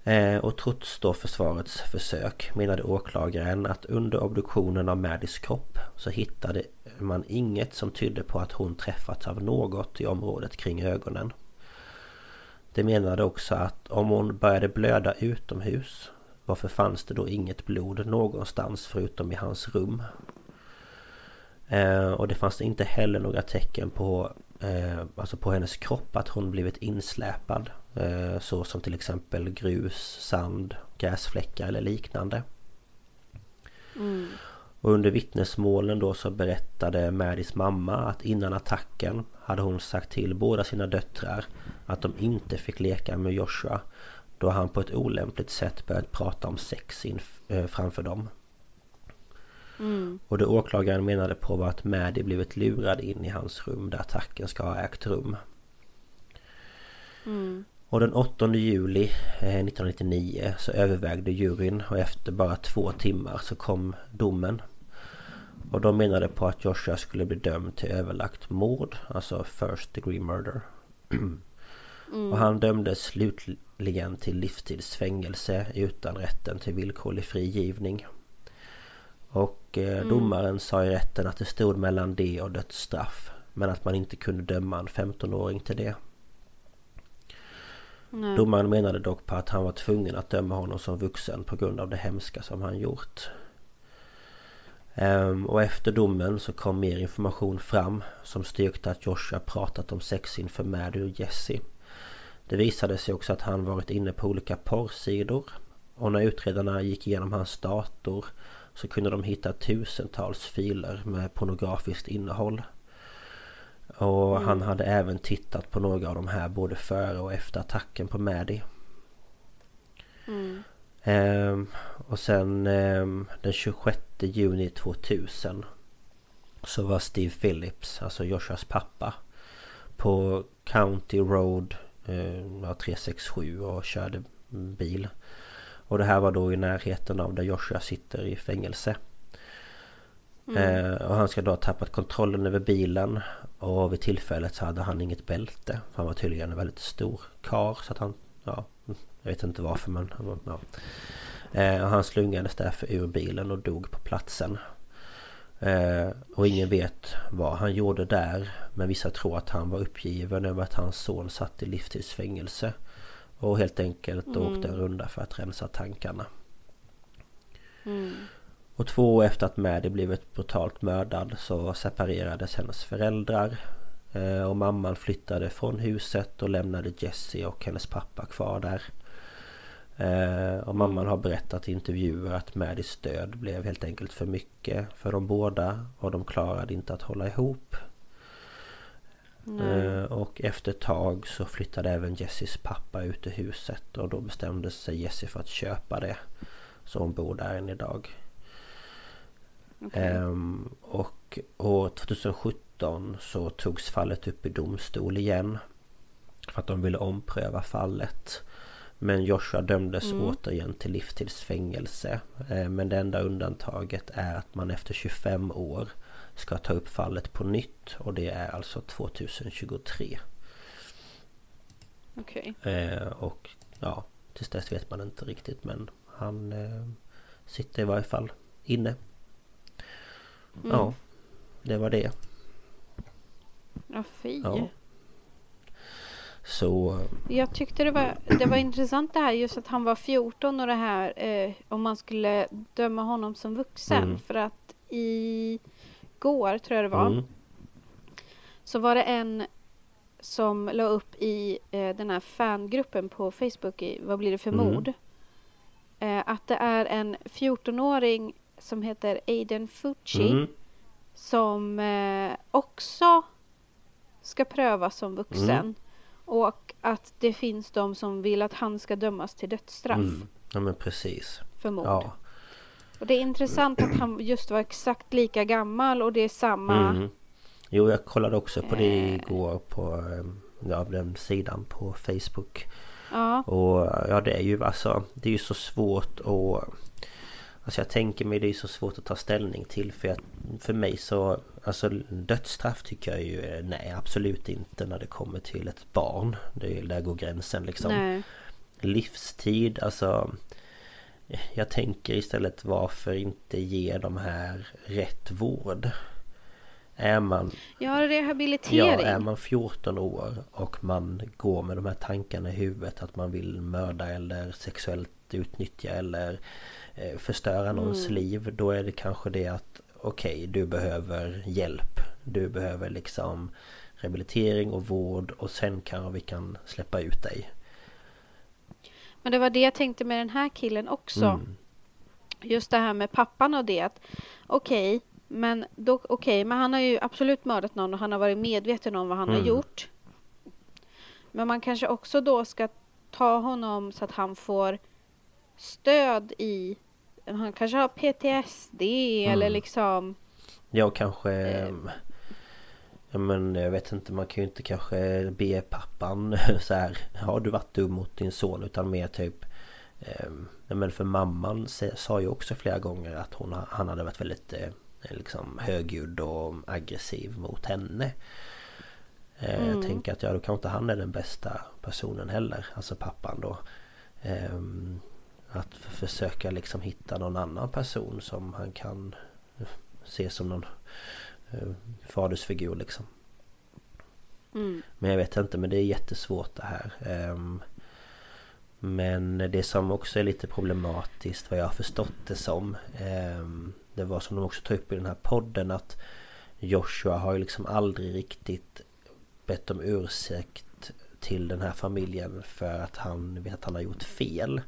Eh, och trots då försvarets försök menade åklagaren att under obduktionen av Maddies kropp så hittade man inget som tydde på att hon träffats av något i området kring ögonen. De menade också att om hon började blöda utomhus Varför fanns det då inget blod någonstans förutom i hans rum? Eh, och det fanns inte heller några tecken på eh, Alltså på hennes kropp att hon blivit insläpad eh, Så som till exempel grus, sand, gräsfläckar eller liknande mm. Och under vittnesmålen då så berättade Maddies mamma att innan attacken hade hon sagt till båda sina döttrar att de inte fick leka med Joshua då han på ett olämpligt sätt börjat prata om sex eh, framför dem. Mm. Och det åklagaren menade på var att Maddie blivit lurad in i hans rum där attacken ska ha ägt rum. Mm. Och den 8 juli 1999 eh, så övervägde juryn och efter bara två timmar så kom domen. Och de menade på att Joshua skulle bli dömd till överlagt mord, alltså first degree murder. Mm. Och han dömdes slutligen till livstidsfängelse utan rätten till villkorlig frigivning. Och eh, mm. domaren sa i rätten att det stod mellan det och dödsstraff. Men att man inte kunde döma en 15-åring till det. Nej. Domaren menade dock på att han var tvungen att döma honom som vuxen på grund av det hemska som han gjort. Um, och efter domen så kom mer information fram som styrkte att Joshua pratat om sex inför Maddie och Jesse. Det visade sig också att han varit inne på olika porrsidor. Och när utredarna gick igenom hans dator så kunde de hitta tusentals filer med pornografiskt innehåll. Och mm. han hade även tittat på några av de här både före och efter attacken på Maddie. Mm. Ehm, och sen ehm, den 26 juni 2000 så var Steve Phillips, alltså Joshuas pappa, på County Road eh, 367 och körde bil. Och det här var då i närheten av där Joshua sitter i fängelse. Mm. Eh, och han ska då ha tappat kontrollen över bilen. Och vid tillfället så hade han inget bälte. Han var tydligen en väldigt stor kar så att han... Ja, jag vet inte varför men... Ja. Eh, och han slungades därför ur bilen och dog på platsen. Eh, och ingen vet vad han gjorde där. Men vissa tror att han var uppgiven över att hans son satt i livstidsfängelse. Och helt enkelt mm. åkte en runda för att rensa tankarna. Mm. Och två år efter att Maddie blivit brutalt mördad så separerades hennes föräldrar. Eh, och mamman flyttade från huset och lämnade Jessie och hennes pappa kvar där. Eh, och mamman har berättat i intervjuer att Maddies död blev helt enkelt för mycket för de båda och de klarade inte att hålla ihop. Eh, och efter ett tag så flyttade även Jessies pappa ut ur huset och då bestämde sig Jessie för att köpa det. Så hon bor där än idag. Okay. Eh, och år 2017 så togs fallet upp i domstol igen. För att de ville ompröva fallet. Men Joshua dömdes mm. återigen till livstidsfängelse. Eh, men det enda undantaget är att man efter 25 år ska ta upp fallet på nytt och det är alltså 2023. Okej. Okay. Eh, och ja, tills dess vet man inte riktigt men han eh, sitter i varje fall inne. Mm. Ja, det var det. Ja, fy. Ja. Så... Jag tyckte det var, det var intressant det här just att han var 14 och det här eh, om man skulle döma honom som vuxen. Mm. För att i går, tror jag det var, mm. så var det en som la upp i eh, den här fangruppen på Facebook i Vad blir det för mm. mord? Eh, att det är en 14-åring som heter Aiden Fucci mm. som eh, också ska prövas som vuxen. Mm. Och att det finns de som vill att han ska dömas till dödsstraff. Mm. Ja men precis. För mord. Ja. Och det är intressant att han just var exakt lika gammal och det är samma... Mm. Jo jag kollade också på det eh. igår på eh, ja, den sidan på Facebook. Ja. Och ja det är ju alltså Det är ju så svårt att Alltså jag tänker mig det är så svårt att ta ställning till för, jag, för mig så Alltså dödsstraff tycker jag ju nej absolut inte när det kommer till ett barn. Det är, där går gränsen liksom. Nej. Livstid alltså Jag tänker istället varför inte ge de här rätt vård? Är man... Ja, rehabilitering. Ja, är man 14 år och man går med de här tankarna i huvudet att man vill mörda eller sexuellt att utnyttja eller eh, förstöra någons mm. liv. Då är det kanske det att okej, okay, du behöver hjälp. Du behöver liksom rehabilitering och vård och sen kanske vi kan släppa ut dig. Men det var det jag tänkte med den här killen också. Mm. Just det här med pappan och det att okej, okay, men då, okej, okay, men han har ju absolut mördat någon och han har varit medveten om vad han mm. har gjort. Men man kanske också då ska ta honom så att han får stöd i han kanske har PTSD mm. eller liksom Ja kanske eh, Ja men jag vet inte man kan ju inte kanske be pappan så här Har du varit dum mot din son utan mer typ eh, Men för mamman sa ju också flera gånger att hon, han hade varit väldigt eh, liksom högljudd och aggressiv mot henne. Eh, mm. Jag tänker att ja, då kanske inte han är den bästa personen heller, alltså pappan då. Att försöka liksom hitta någon annan person som han kan se som någon eh, fadersfigur liksom. Mm. Men jag vet inte, men det är jättesvårt det här. Ehm, men det som också är lite problematiskt vad jag har förstått det som ehm, Det var som de också tog upp i den här podden att Joshua har ju liksom aldrig riktigt bett om ursäkt till den här familjen för att han vet att han har gjort fel.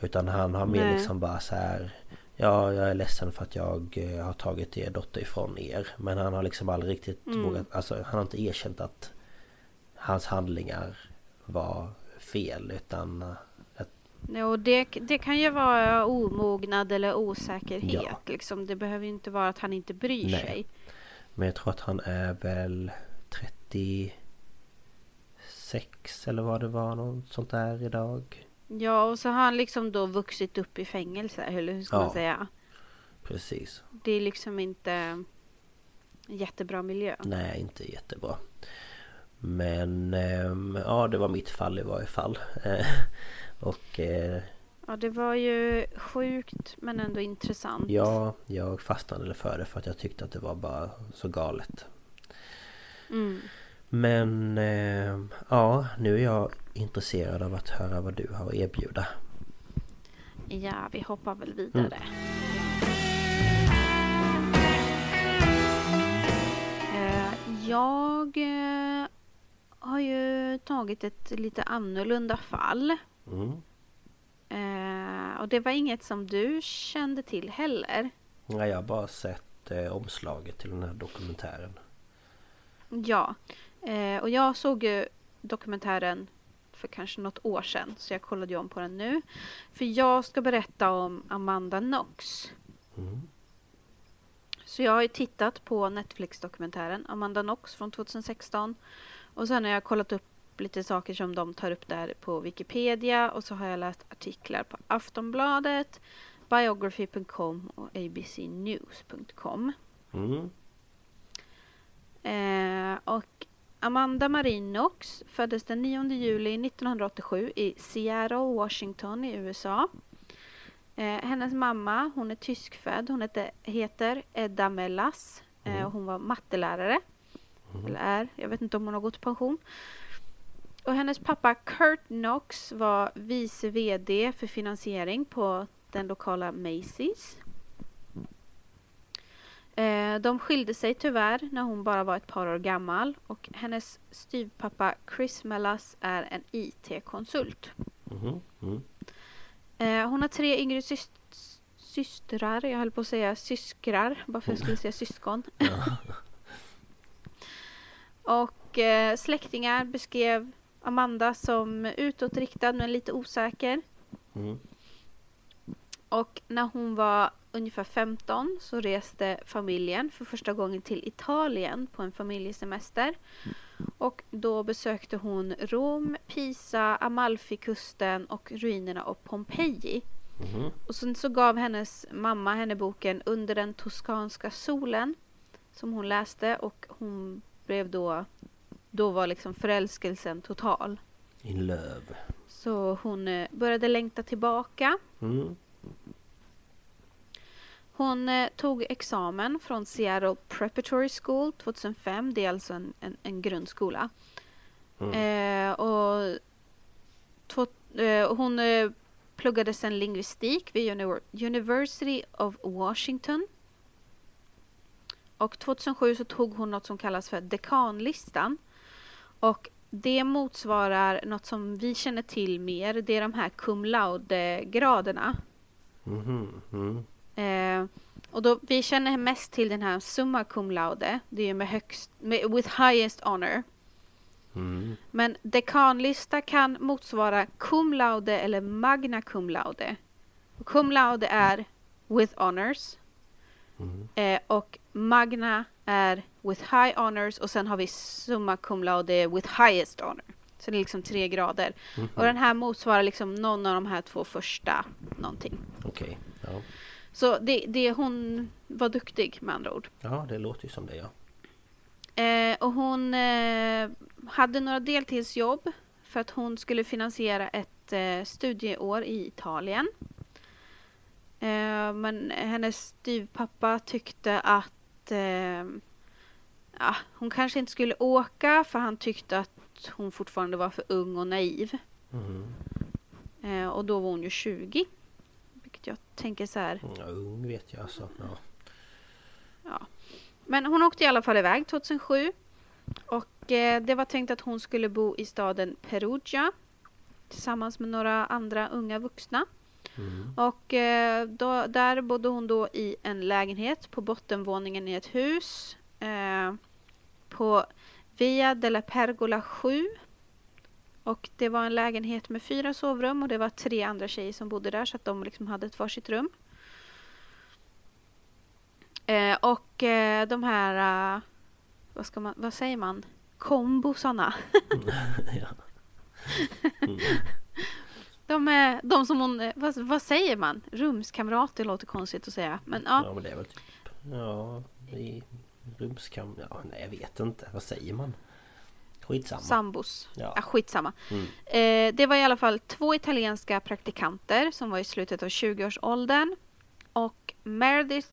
Utan han har mer liksom bara så här Ja, jag är ledsen för att jag eh, har tagit er dotter ifrån er. Men han har liksom aldrig riktigt mm. vågat, alltså han har inte erkänt att hans handlingar var fel utan att... Jo, det, det kan ju vara omognad eller osäkerhet ja. liksom. Det behöver ju inte vara att han inte bryr Nej. sig. Men jag tror att han är väl 36 eller vad det var, något sånt där idag. Ja, och så har han liksom då vuxit upp i fängelse, eller hur ska ja, man säga? Precis. Det är liksom inte jättebra miljö. Nej, inte jättebra. Men eh, ja, det var mitt fall i varje fall. och... Eh, ja, det var ju sjukt men ändå intressant. Ja, jag fastnade för det för att jag tyckte att det var bara så galet. Mm. Men eh, ja, nu är jag intresserad av att höra vad du har att erbjuda. Ja, vi hoppar väl vidare. Mm. Jag eh, har ju tagit ett lite annorlunda fall. Mm. Eh, och det var inget som du kände till heller. Nej, jag har bara sett omslaget till den här dokumentären. Ja, och jag såg ju dokumentären för kanske något år sedan. Så jag kollade om på den nu. För jag ska berätta om Amanda Knox. Mm. Så jag har ju tittat på Netflix-dokumentären Amanda Knox från 2016. Och sen har jag kollat upp lite saker som de tar upp där på Wikipedia. Och så har jag läst artiklar på Aftonbladet, biography.com och abcnews.com. Mm. Eh, och Amanda Marie Knox föddes den 9 juli 1987 i Seattle, Washington i USA. Eh, hennes mamma, hon är tyskfödd, hon heter, heter Edda Mellas. Eh, mm. hon var mattelärare. Mm. Eller är, jag vet inte om hon har gått i pension. Och hennes pappa Kurt Knox var vice VD för finansiering på den lokala Macy's. Eh, de skilde sig tyvärr när hon bara var ett par år gammal och hennes styvpappa Chris Mellas är en IT-konsult. Mm. Mm. Eh, hon har tre yngre syst systrar, jag höll på att säga syskrar, bara för att jag skulle säga syskon. och eh, släktingar beskrev Amanda som utåtriktad men lite osäker. Mm. Och när hon var ungefär 15 så reste familjen för första gången till Italien på en familjesemester. Och då besökte hon Rom, Pisa, Amalfikusten och ruinerna av Pompeji. Mm. Och sen så gav hennes mamma henne boken Under den toskanska solen som hon läste och hon blev då, då var liksom förälskelsen total. In love. Så hon eh, började längta tillbaka. Mm. Hon eh, tog examen från Seattle Preparatory School 2005. Det är alltså en, en, en grundskola. Mm. Eh, och to, eh, hon eh, pluggade sen lingvistik vid Uni- University of Washington. Och 2007 så tog hon något som kallas för dekanlistan. Och det motsvarar något som vi känner till mer. Det är de här cum laude-graderna. Mhm. Mm. Eh, och då, vi känner mest till den här summa cum laude. Det är ju med högst, med, with highest honor. Mm. Men dekanlista kan motsvara cum laude eller magna cum laude. Och cum laude är with honors. Mm. Eh, och magna är with high honors och sen har vi summa cum laude with highest honor. Så det är liksom tre grader. Och den här motsvarar liksom någon av de här två första någonting. Okej. Ja. Så det, det, hon var duktig med andra ord. ja, det låter ju som det ja. Eh, och hon eh, hade några deltidsjobb för att hon skulle finansiera ett eh, studieår i Italien. Eh, men hennes styvpappa tyckte att eh, ja, hon kanske inte skulle åka för han tyckte att hon fortfarande var för ung och naiv. Mhm. Eh, och då var hon ju 20. Vilket jag tänker så här. Ja, ung vet jag alltså. Ja. Ja. Men hon åkte i alla fall iväg 2007. Och eh, det var tänkt att hon skulle bo i staden Perugia. Tillsammans med några andra unga vuxna. Mm. Och eh, då, där bodde hon då i en lägenhet på bottenvåningen i ett hus. Eh, på Via della Pergola 7. Och det var en lägenhet med fyra sovrum och det var tre andra tjejer som bodde där så att de liksom hade ett varsitt rum. Eh, och eh, de här, eh, vad, ska man, vad säger man, kombosarna. De, är, de som hon, eh, vad, vad säger man? Rumskamrater låter konstigt att säga. Men ja, ja, men det är väl typ... Ja, i rumskam... Ja, nej jag vet inte. Vad säger man? Skitsamma. sambos. Ja. Ja. skitsamma. Mm. Eh, det var i alla fall två italienska praktikanter som var i slutet av 20-årsåldern. Och Meredith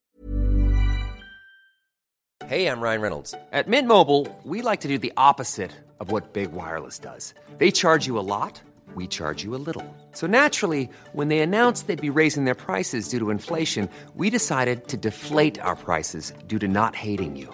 Hey, I'm Ryan Reynolds. At Mint Mobile, we like to do the opposite of what Big Wireless does. They charge you a lot, we charge you a little. So naturally, when they announced they'd be raising their prices due to inflation, we decided to deflate our prices due to not hating you.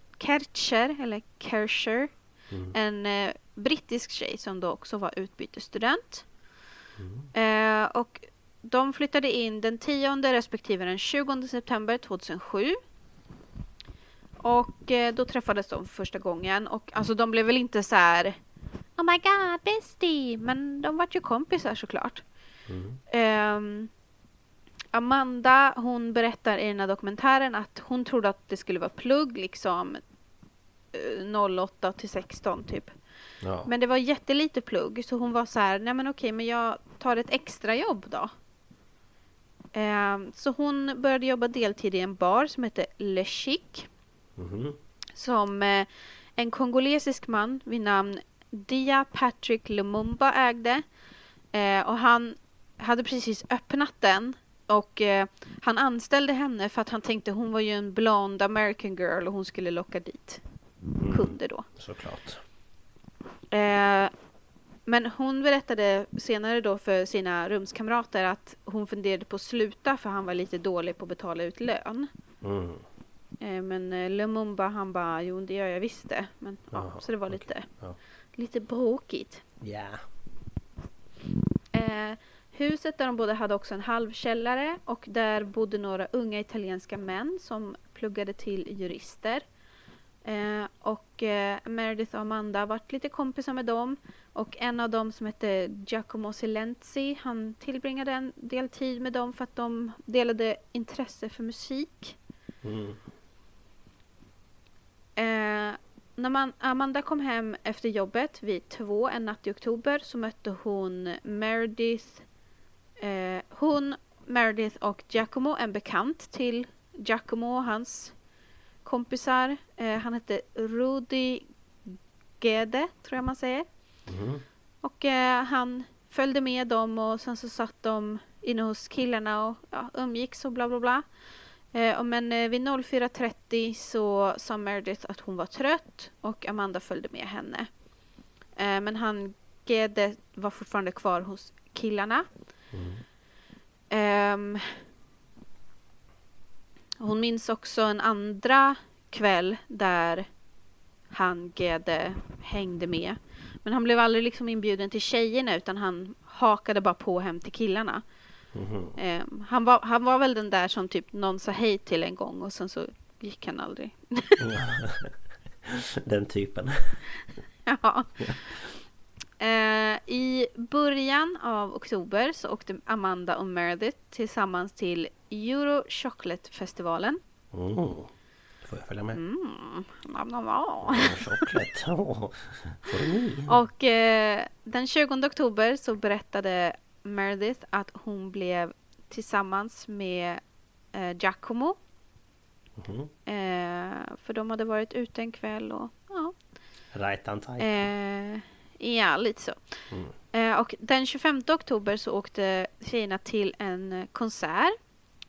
Kercher, eller Kersher. En eh, brittisk tjej som då också var utbytesstudent. Eh, och de flyttade in den 10 respektive den 20 september 2007. Och eh, då träffades de för första gången och alltså de blev väl inte så här Oh my god, bestie! Men de var ju kompisar såklart. Ehm, Amanda hon berättar i den här dokumentären att hon trodde att det skulle vara plugg liksom 08 till 16 typ. Ja. Men det var jättelite plugg så hon var så här, nej men okej men jag tar ett extra jobb då. Ehm, så hon började jobba deltid i en bar som heter Le Chic. Mhm. Som eh, en kongolesisk man vid namn Dia Patrick Lumumba ägde. Eh, och han hade precis öppnat den. Och eh, han anställde henne för att han tänkte hon var ju en blond American girl och hon skulle locka dit kunder då. Såklart. Eh, men hon berättade senare då för sina rumskamrater att hon funderade på att sluta för han var lite dålig på att betala ut lön. Mm. Eh, men eh, Lumumba han bara, jo det gör jag visst det. Men, ja, Jaha, så det var okej. lite, Ja. lite bråkigt. Ja. Eh, huset där de bodde hade också en halvkällare och där bodde några unga italienska män som pluggade till jurister. Eh, och eh, Meredith och Amanda har varit lite kompisar med dem. Och en av dem som hette Giacomo Silenzi, han tillbringade en del tid med dem för att de delade intresse för musik. Mm. Eh, när man, Amanda kom hem efter jobbet vid två en natt i oktober så mötte hon Meredith, eh, hon, Meredith och Giacomo, en bekant till Giacomo och hans kompisar. Eh, han hette Rudi Gede, tror jag man säger. Mm. Och eh, han följde med dem och sen så satt de inne hos killarna och ja, umgicks och bla bla bla. Eh, men eh, vid 04.30 så sa Meredith att hon var trött och Amanda följde med henne. Eh, men han Gede var fortfarande kvar hos killarna. Mm. Hon minns också en andra kväll där han Gede hängde med. Men han blev aldrig liksom inbjuden till tjejerna utan han hakade bara på hem till killarna. Mhm. Ehm, han, var, han var väl den där som typ någon sa hej till en gång och sen så gick han aldrig. Den typen. ja. Eh, I början av oktober så åkte Amanda och Meredith tillsammans till Euro Chocolate-festivalen. Mm. Får jag följa med? Mm. Nam, nam, nam. Choklad. Och eh, den 20 oktober så berättade Meredith att hon blev tillsammans med eh, Giacomo. Mhm. Eh, för de hade varit ute en kväll och ja. Right on time. Eh, ja, lite så. Mm. Eh, och den 25 oktober så åkte tjejerna till en eh, konsert.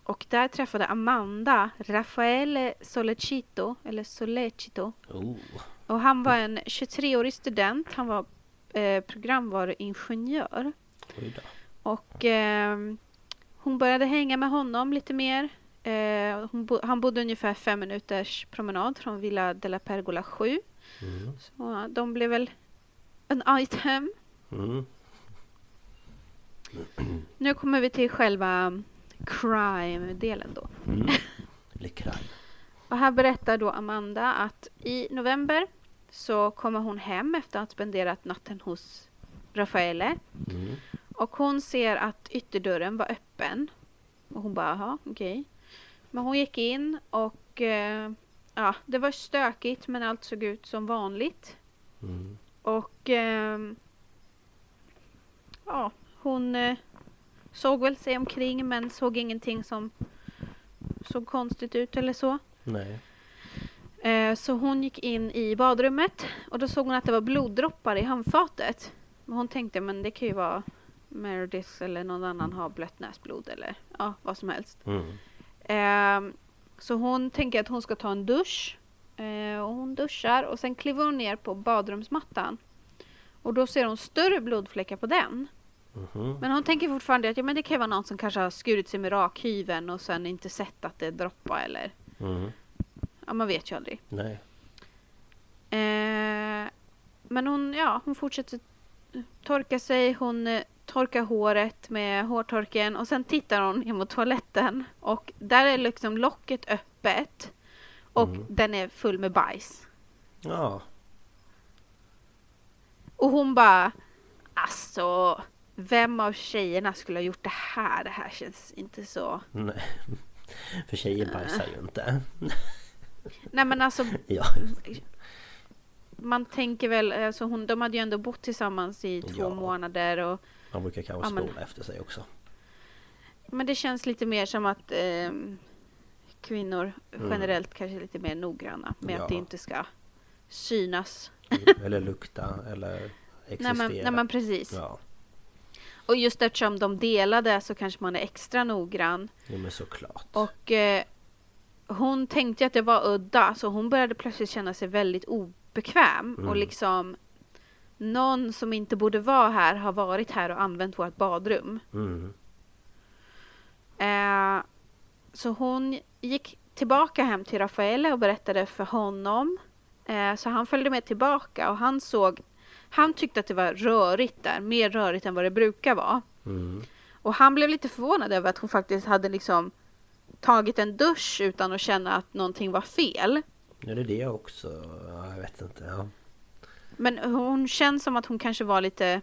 Och där träffade Amanda Raffaele Solecito, eller Solecito. Oh. Och han var en 23-årig student. Han var eh, programvaruingenjör. Och ehm, hon började hänga med honom lite mer. Eh, bo- han bodde ungefär fem minuters promenad från Villa de la Pergola 7. Mm. Så eh, de blev väl en item. Mm. Nu kommer vi till själva crime-delen då. Mm. Le crime. Och här berättar då Amanda att i november så kommer hon hem efter att ha spenderat natten hos Raffaele. Mm. Och hon ser att ytterdörren var öppen. Och hon bara, jaha, okej. Men hon gick in och eh, ja, det var stökigt men allt såg ut som vanligt. Mm. Och ehm, ja, hon eh, såg väl sig omkring men såg ingenting som såg konstigt ut eller så. Nej. Eh, så hon gick in i badrummet och då såg hon att det var bloddroppar i handfatet. Men hon tänkte men det kan ju vara Meredith eller någon annan har blött näsblod eller ja, vad som helst. Mm. Ehm, så hon tänker att hon ska ta en dusch. Eh, och hon duschar och sen kliver hon ner på badrumsmattan. Och då ser hon större blodfläckar på den. Mhm. Men hon tänker fortfarande att ja, men det kan vara någon som kanske har skurit sig med rakhyveln och sen inte sett att det droppar eller Mm. ja, man vet ju aldrig. Nej. Eh, men hon, ja, hon fortsätter torka sig. Hon eh, torkar håret med hårtorken och sen tittar hon ner mot toaletten och där är liksom locket öppet och Mm. den är full med bajs. Ja. Och hon bara, alltså, vem av tjejerna skulle ha gjort det här? Det här känns inte så... Nej. För tjejer bajsar ju inte. Nej men alltså, Ja. man tänker väl, alltså hon, de hade ju ändå bott tillsammans i två Ja. månader och Man brukar kanske Ja, men- efter sig också. Men det känns lite mer som att ehm, kvinnor Mm. generellt kanske är lite mer noggranna med att det Ja. inte ska synas. Eller lukta eller Nej existera. men, nej men precis. Ja. Och just eftersom de delade så kanske man är extra noggrann. Jo men såklart. Och eh, hon tänkte att det var udda så hon började plötsligt känna sig väldigt obekväm. Mm. Och liksom någon som inte borde vara här har varit här och använt vårt badrum. Mm. Eh, så hon gick tillbaka hem till Raffaele och berättade för honom. Eh, så han följde med tillbaka och han såg han tyckte att det var rörigt där, mer rörigt än vad det brukar vara. Mm. Och han blev lite förvånad över att hon faktiskt hade liksom tagit en dusch utan att känna att någonting var fel. Ja, det är det också. Ja, jag vet inte. Ja. Men hon känns som att hon kanske var lite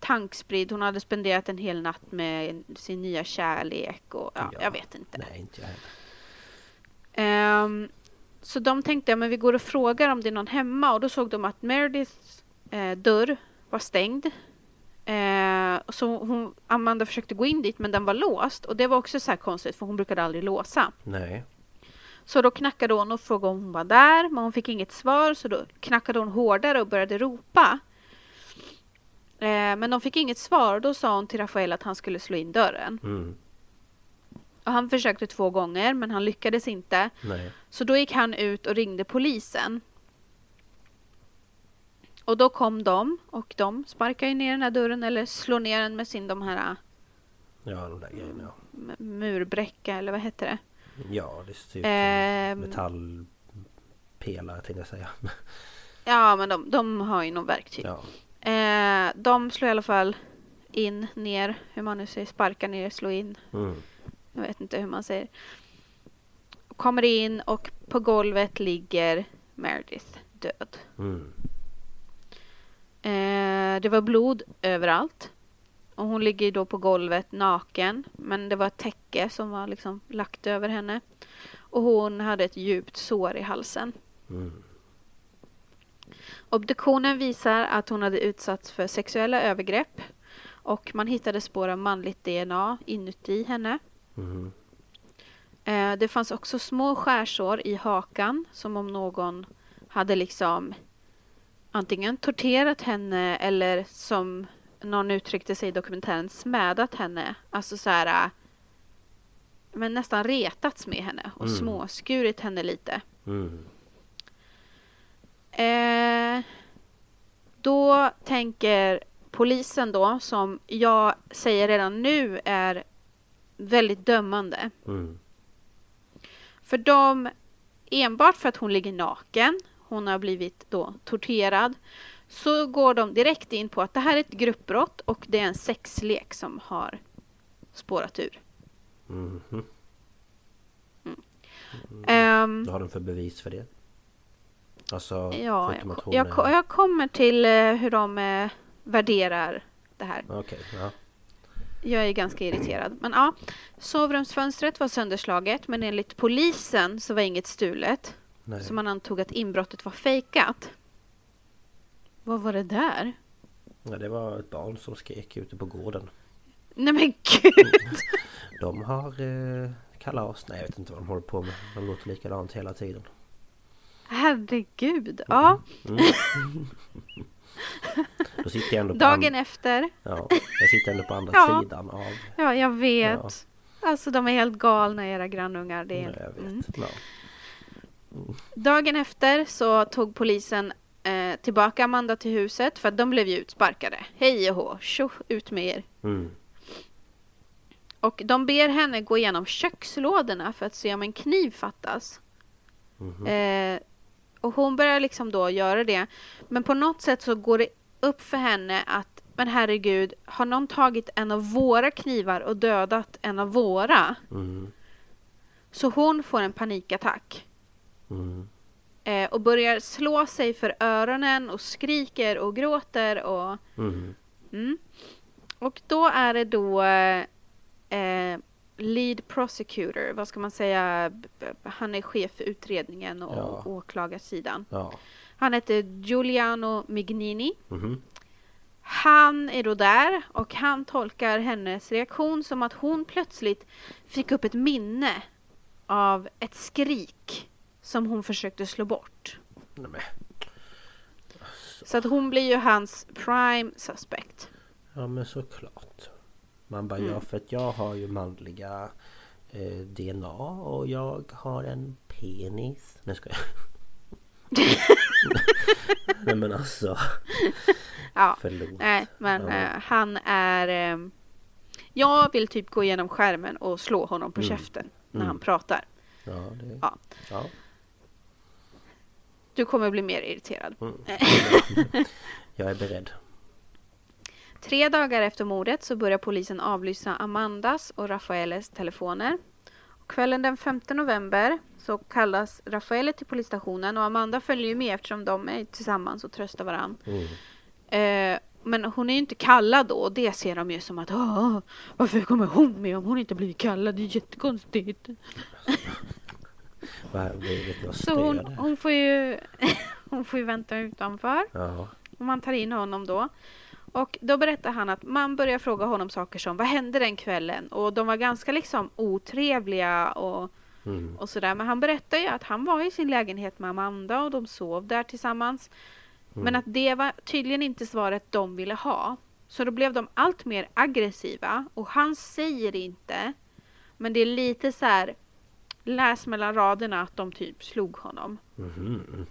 tankspridd. Hon hade spenderat en hel natt med sin nya kärlek och ja, Ja. jag vet inte. Nej, inte jag heller. Ehm, så de tänkte, ja, men vi går och frågar om det är någon hemma och då såg de att Merediths eh, dörr var stängd. Eh, så hon, Amanda försökte gå in dit men den var låst och det var också så konstigt för hon brukade aldrig låsa. Nej. Så då knackade hon och frågade om hon var där men hon fick inget svar så då knackade hon hårdare och började ropa. Eh, men de fick inget svar och då sa hon till Rafael att han skulle slå in dörren. Mm. Och han försökte två gånger men han lyckades inte. Nej. Så då gick han ut och ringde polisen. Och då kom de och de sparkar ju ner den här dörren eller slår ner den med sin de här Ja, de där grejerna. Ja, murbräcka eller vad heter det? ja det ser ut som Ehm. metallpelare tänkte jag säga. Ja, men de, de har ju något verktyg. Ja. Eh, de slår i alla fall in, ner, hur man nu säger, sparka ner, slå in. Mm. Jag vet inte hur man säger. Kommer in och på golvet ligger Meredith död. Mm. Eh, det var blod överallt. Och hon ligger då på golvet naken. Men det var ett täcke som var liksom lagt över henne. Och hon hade ett djupt sår i halsen. Mm. Obduktionen visar att hon hade utsatts för sexuella övergrepp. Och man hittade spår av manligt DNA inuti henne. Mm. Eh, det fanns också små skärsår i hakan som om någon hade liksom antingen torterat henne eller som någon uttryckte sig i dokumentären smädat henne. Alltså så här men nästan retats med henne och Mm. småskurit henne lite. Mm. Eh, då tänker polisen då, som jag säger redan nu är väldigt dömande. Mm. För de, enbart för att hon ligger naken, hon har blivit då torterad, så går de direkt in på att det här är ett gruppbrott och det är en sexlek som har spårat ur. Mhm. Ehm, Vad har de för bevis för det? Alltså, ja, jag, jag, jag kommer till eh, hur de eh, värderar det här. Okej, ja. Jag är ganska irriterad. Men ja, sovrumsfönstret var sönderslaget men enligt polisen så var inget stulet. Nej. Så man antog att inbrottet var fejkat. Vad var det där? ja, det var ett barn som skrek ute på gården. Nej men gud! De har eh, kalas. Nej, jag vet inte vad de håller på med. De låter likadant hela tiden. Herregud. Ja, Då sitter jag ändå dagen an- efter. Ja, jag sitter ändå på andra Ja. sidan av... Ja, jag vet. Alltså de är helt galna era grannungar. Det är... Ja. Mm. Ja. Dagen efter så tog polisen eh, tillbaka Amanda till huset för att de blev ju utsparkade. Hej och hå, tjo, ut med er. Mm. Och de ber henne gå igenom kökslådorna för att se om en kniv fattas. Mhm. Eh, och hon börjar liksom då göra det. Men på något sätt så går det upp för henne att men herregud, har någon tagit en av våra knivar och dödat en av våra? Mm. Så hon får en panikattack. Mm. Eh, och börjar slå sig för öronen och skriker och gråter och Mm. Mm. Och då är det då eh, lead prosecutor, vad ska man säga, han är chef för utredningen och Ja. åklagarsidan. Ja. Han heter Giuliano Mignini. Mhm. Han är då där och han tolkar hennes reaktion som att hon plötsligt fick upp ett minne av ett skrik som hon försökte slå bort. Nej. Så att hon blir ju hans prime suspect. Ja men såklart. Man bara Mm. ja för att jag har ju manliga eh, DNA och jag har en penis. Nej ska jag. Nej men alltså. Ja. Förlåt. Nej, men Ja. eh, han är... ehm, jag vill typ gå igenom skärmen och slå honom på käften när Mm. han pratar. Ja, det... Ja. ja. Du kommer bli mer irriterad. Mm. Jag är beredd. Tre dagar efter mordet så börjar polisen avlyssna Amandas och Rafaeles telefoner. Kvällen den 5 november så kallas Rafael till polisstationen och Amanda följer ju med eftersom de är tillsammans och tröstar varandra. Eh, men hon är ju inte kallad då och det ser de ju som att "Åh, varför kommer hon med om hon inte blivit kallad? Det är jättekonstigt. Så hon, hon, får ju, hon får ju vänta utanför. Ja. Och man tar in honom då. Och då berättar han att man börjar fråga honom saker som vad hände den kvällen? Och de var ganska liksom otrevliga och, Mm. och sådär. Men han berättar ju att han var i sin lägenhet med Amanda och de sov där tillsammans. Men att det var tydligen inte svaret de ville ha. Så då blev de allt mer aggressiva och han säger inte. Men det är lite så här läs mellan raderna att de typ slog honom. Mhm.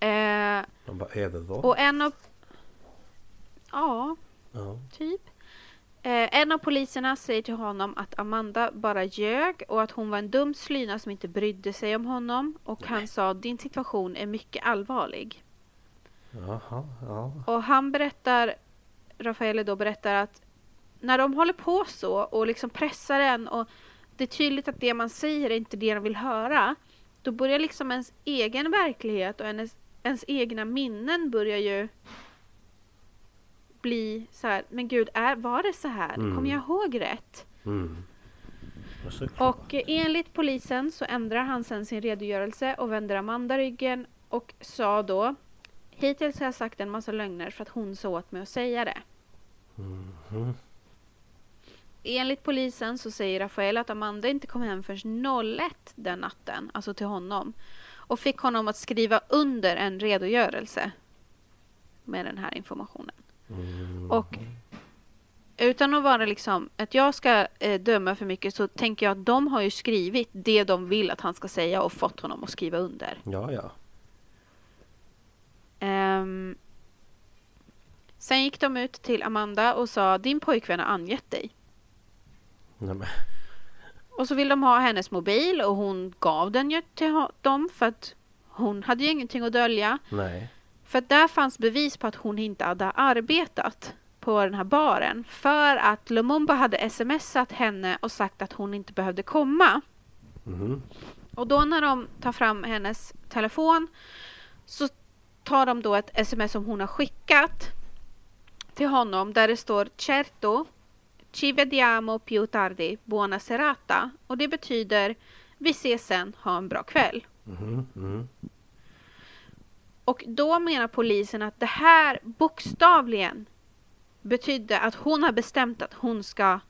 Eh, De bara övervåld. och en av... Ja, Ja. typ. Eh, en av poliserna säger till honom att Amanda bara ljög och att hon var en dum slyna som inte brydde sig om honom. Och han sa din situation är mycket allvarlig. Jaha, ja. Och han berättar, Rafaele då berättar att när de håller på så och liksom pressar en och det är tydligt att det man säger är inte det de vill höra. Då börjar liksom ens egen verklighet och ens, ens egna minnen börjar ju bli så här, men gud, är, var det så här? Mm. Kommer jag ihåg rätt? Mm. Och enligt polisen så ändrar han sen sin redogörelse och vänder Amanda ryggen och sa då Hittills har jag sagt en massa lögner för att hon sa åt mig att säga det. Mhm. Enligt polisen så säger Rafael att Amanda inte kom hem förrän 01 den natten, alltså till honom. Och fick honom att skriva under en redogörelse med den här informationen. Och utan att vara liksom att jag ska eh, döma för mycket så tänker jag att de har ju skrivit det de vill att han ska säga och fått honom att skriva under. Ja, ja. Ehm, sen gick de ut till Amanda och sa din pojkvän har angett dig. Nej, men. Och så vill de ha hennes mobil och hon gav den ju till dem för att hon hade ju ingenting att dölja. Nej. För att där fanns bevis på att hon inte hade arbetat på den här baren. För att Lumumba hade smsat henne och sagt att hon inte behövde komma. Mhm. Och då när de tar fram hennes telefon så tar de då ett sms som hon har skickat till honom där det står Certo Ci vediamo più tardi, buona serata. Och det betyder vi ses sen, ha en bra kväll. Mhm. Mhm. Och då menar polisen att det här bokstavligen betydde att hon har bestämt att hon ska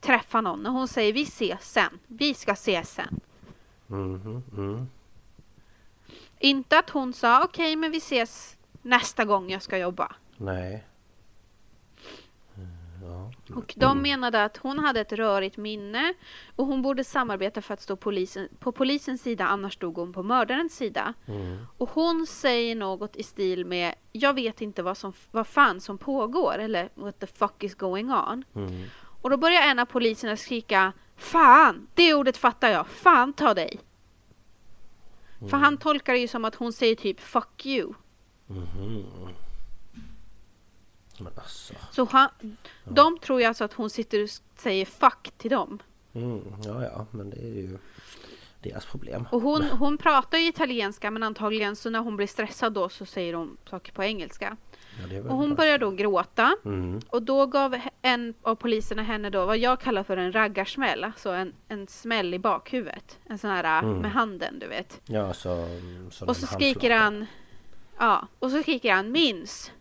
träffa någon. När hon säger vi ses sen, vi ska ses sen. Mhm. Mhm. Inte att hon sa okej men vi ses nästa gång jag ska jobba. Nej. Mm, Ja. Och de menade att hon hade ett rörigt minne och hon borde samarbeta för att stå polisen, på polisens sida annars stod hon på mördarens sida. Mm. Och hon säger något i stil med jag vet inte vad, som, vad fan som pågår eller what the fuck is going on. Mm. Och då börjar en av poliserna skrika Fan! Det ordet fattar jag! Fan ta dig! För han tolkar det ju som att hon säger typ fuck you. Mhm. Men alltså. Så han, de tror ju alltså att hon sitter och säger fuck till dem. Mm. Ja, ja. Men det är ju deras problem. Och hon, hon pratar ju italienska men antagligen så när hon blir stressad då så säger hon saker på engelska. Ja, Och hon börjar då gråta. Mm. Och då gav en av poliserna henne då vad jag kallar för en raggarsmäll. Alltså en, en smäll i bakhuvudet. En sån här Mm. med handen du vet. Ja, så... så Och så skriker han Ja, och så skriker han minns.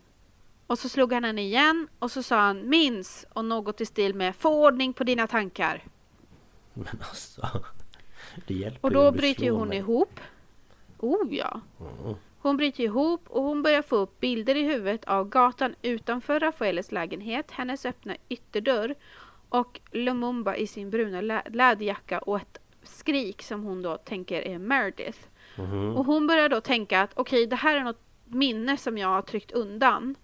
Och så slog han henne igen och så sa han minns och något i stil med få ordning på dina tankar. Men alltså. Det hjälper Och ju då du bryter ju hon mig. ihop. Oh ja. Mm. Hon bryter ihop och hon börjar få upp bilder i huvudet av gatan utanför Rafaeles lägenhet, hennes öppna ytterdörr och Lumumba i sin bruna lä- läderjacka och ett skrik som hon då tänker är Meredith. Mhm. Och hon börjar då tänka att okej, det här är något minne som jag har tryckt undan.